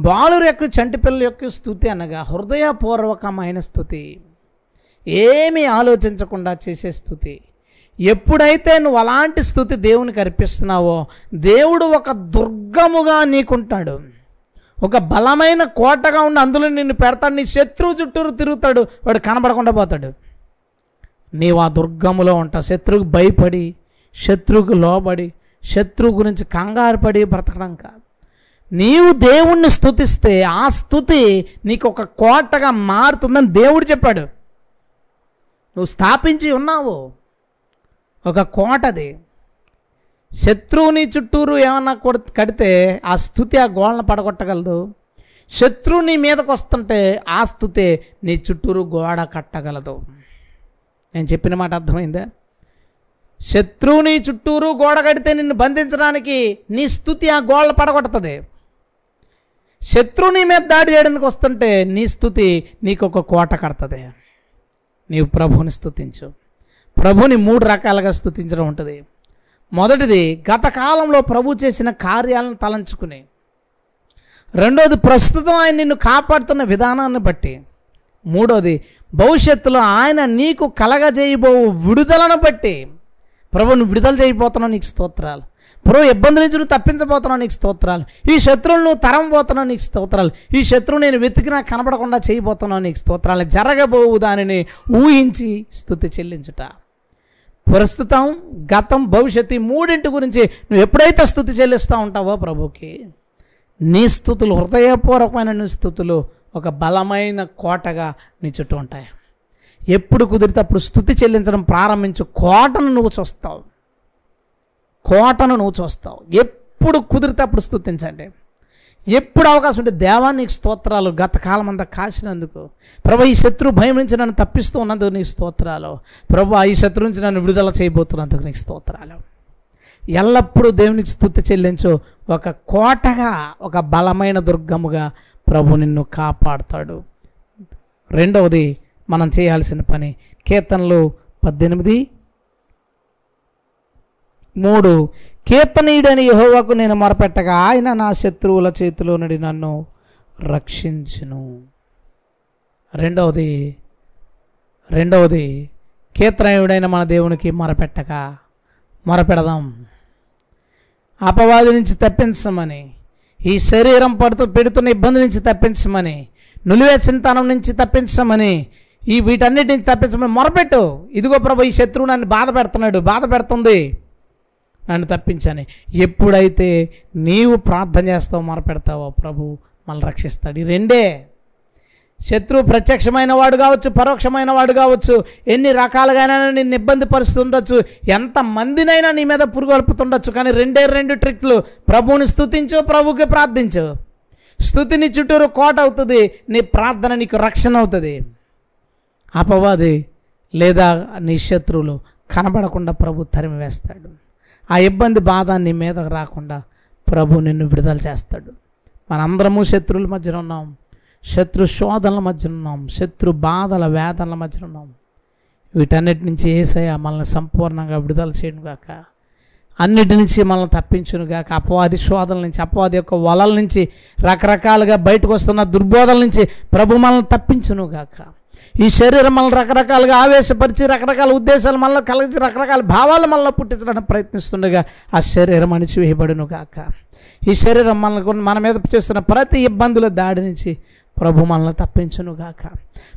బాలురు యొక్క చంటిపిల్లల యొక్క స్థుతి అనగా హృదయపూర్వకమైన స్థుతి. ఏమీ ఆలోచించకుండా చేసే స్థుతి. ఎప్పుడైతే నువ్వు అలాంటి స్థుతి దేవునికి అర్పిస్తున్నావో దేవుడు ఒక దుర్గముగా నీకుంటాడు. ఒక బలమైన కోటగా ఉండి అందులో నిన్ను పెడతాడు. నీ శత్రువు చుట్టూరు తిరుగుతాడు. వాడు కనబడకుండా పోతాడు. నీవు ఆ దుర్గములో ఉంటావు. శత్రువుకి భయపడి శత్రువుకు లోబడి శత్రువు గురించి కంగారు పడి బ్రతకడం కాదు. నీవు దేవుణ్ణి స్తుతిస్తే ఆ స్థుతి నీకు ఒక కోటగా మారుతుందని దేవుడు చెప్పాడు. నువ్వు స్థాపించి ఉన్నావు. ఒక కోటది. శత్రువుని చుట్టూరు ఏమన్నా కొడ కడితే ఆ స్థుతి ఆ గోడను పడగొట్టగలదు. శత్రువు నీ మీదకు వస్తుంటే ఆ స్థుతే నీ చుట్టూరు గోడ కట్టగలదు. నేను చెప్పిన మాట అర్థమైందా? శత్రువుని చుట్టూరు గోడ కడితే నిన్ను బంధించడానికి నీ స్థుతి ఆ గోడలు పడగొడుతుంది శత్రువు నీ మీద దాడి చేయడానికి వస్తుంటే నీ స్థుతి నీకు ఒక కోట కడుతుంది. నీవు ప్రభువుని స్థుతించు. ప్రభుని మూడు రకాలుగా స్థుతించడం ఉంటుంది. మొదటిది గత కాలంలో ప్రభు చేసిన కార్యాలను తలంచుకుని. రెండోది ప్రస్తుతం ఆయన నిన్ను కాపాడుతున్న విధానాన్ని బట్టి. మూడోది భవిష్యత్తులో ఆయన నీకు కలగజేయబో విడుదలను బట్టి. ప్రభు నువ్వు విడుదల చేయబోతున్నావు నీకు స్తోత్రాలు. ప్రభు ఇబ్బంది నుంచి నువ్వు తప్పించబోతున్నావు నీకు స్తోత్రాలు. ఈ శత్రువులు నువ్వు తరంబోతున్నావు నీకు స్తోత్రాలు. ఈ శత్రువు నేను వెతికినా కనబడకుండా చేయబోతున్నావు నీకు స్తోత్రాలు. జరగబోవు దానిని ఊహించి స్థుతి చెల్లించుట. ప్రస్తుతం గతం భవిష్యత్తు మూడింటి గురించి నువ్వు ఎప్పుడైతే స్థుతి చెల్లిస్తూ ఉంటావో ప్రభుకి నీ స్థుతులు హృదయపూర్వకమైన నీ స్థుతులు ఒక బలమైన కోటగా నీ చుట్టూ ఉంటాయి. ఎప్పుడు కుదిరితే అప్పుడు స్థుతి చెల్లించడం ప్రారంభించు. కోటను నువ్వు చూస్తావు. కోటను నువ్వు చూస్తావు. ఎప్పుడు కుదిరితే అప్పుడు స్థుతించండి. ఎప్పుడు అవకాశం ఉంటే దేవానికి స్తోత్రాలు. గత కాలం అంతా కాసినందుకు ప్రభు ఈ శత్రు భయం నుంచి నన్ను తప్పిస్తూ ఉన్నందుకు నీకు స్తోత్రాలు. ప్రభు ఈ శత్రు నుంచి నన్ను విడుదల చేయబోతున్నందుకు నీకు స్తోత్రాలు. ఎల్లప్పుడూ దేవునికి స్థుతి చెల్లించు. ఒక కోటగా ఒక బలమైన దుర్గముగా ప్రభు నిన్ను కాపాడుతాడు. రెండవది మనం చేయాల్సిన పని. కీర్తనలు పద్దెనిమిది. మూడు కీర్తనీయుడని యహోవాకు నేను మొరపెట్టగా ఆయన నా శత్రువుల చేతిలో నుండి నన్ను రక్షించును. రెండవది రెండవది కీర్తనీయుడైన మన దేవునికి మొరపెట్టగా మొరపెడదాం. అపవాది నుంచి తప్పించమని ఈ శరీరం పడుతూ పెడుతున్న ఇబ్బంది నుంచి తప్పించమని నులివే చింతనం నుంచి తప్పించమని ఈ వీటన్నిటిని తప్పించమని మొరపెట్టు. ఇదిగో ప్రభు ఈ శత్రువు నన్ను బాధ పెడుతున్నాడు బాధ పెడుతుంది. నన్ను తప్పించని. ఎప్పుడైతే నీవు ప్రార్థన చేస్తావో మొరపెడతావో ప్రభు మనల్ని రక్షిస్తాడు. ఈ రెండే. శత్రువు ప్రత్యక్షమైన వాడు కావచ్చు పరోక్షమైన వాడు కావచ్చు ఎన్ని రకాలుగానైనా నిన్ను ఇబ్బంది పరుస్తుండొచ్చు ఎంత మందినైనా నీ మీద పురుగొల్పుతుండొచ్చు కానీ రెండే రెండు ట్రిక్లు. ప్రభువుని స్తుతించు ప్రభుకి ప్రార్థించు. స్థుతిని చుట్టూరు కోట అవుతుంది నీ ప్రార్థన నీకు రక్షణ అవుతుంది. అపవాది లేదా నీ శత్రువులు కనబడకుండా ప్రభు తరిమి వేస్తాడు ఆ ఇబ్బంది బాధ నీ మీదకు రాకుండా ప్రభు నిన్ను విడుదల చేస్తాడు. మనందరము శత్రువుల మధ్యన ఉన్నాం. శత్రు శోధనల మధ్య ఉన్నాం. శత్రు బాధల వేదనల మధ్య ఉన్నాం. వీటన్నిటి నుంచి ఏసయ్య మనల్ని సంపూర్ణంగా విడుదల చేయను కాక అన్నిటి నుంచి మనల్ని తప్పించును గాక. అపవాది శోధనల నుంచి అపవాది యొక్క వలల నుంచి రకరకాలుగా బయటకు వస్తున్న దుర్బోధల నుంచి ప్రభు మనల్ని తప్పించును గాక. ఈ శరీరం మనల్ని రకరకాలుగా ఆవేశపరిచి రకరకాల ఉద్దేశాలు మనలో కలిగించి రకరకాల భావాలు మనలో పుట్టించడానికి ప్రయత్నిస్తుండగా ఆ శరీరం అణిచివేయబడును గాక. ఈ శరీరం మనకు మన మీద చేస్తున్న ప్రతి ఇబ్బందుల దాడి నుంచి ప్రభు మనల్ని తప్పించును గాక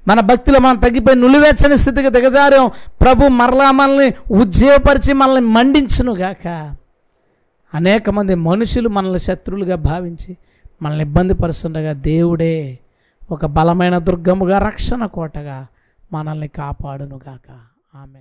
మన భక్తిలో మనం తగ్గిపోయి నులివెచ్చని స్థితికి దిగజారాం. ప్రభు మరలా మనల్ని ఉజ్జీవపరిచి మనల్ని మండించును గాక అనేక మంది మనుషులు మనల్ని శత్రువులుగా భావించి మనల్ని ఇబ్బంది పరుస్తుండగా దేవుడే ఒక బలమైన దుర్గముగా రక్షణ కోటగా మనల్ని కాపాడునుగాక. ఆమె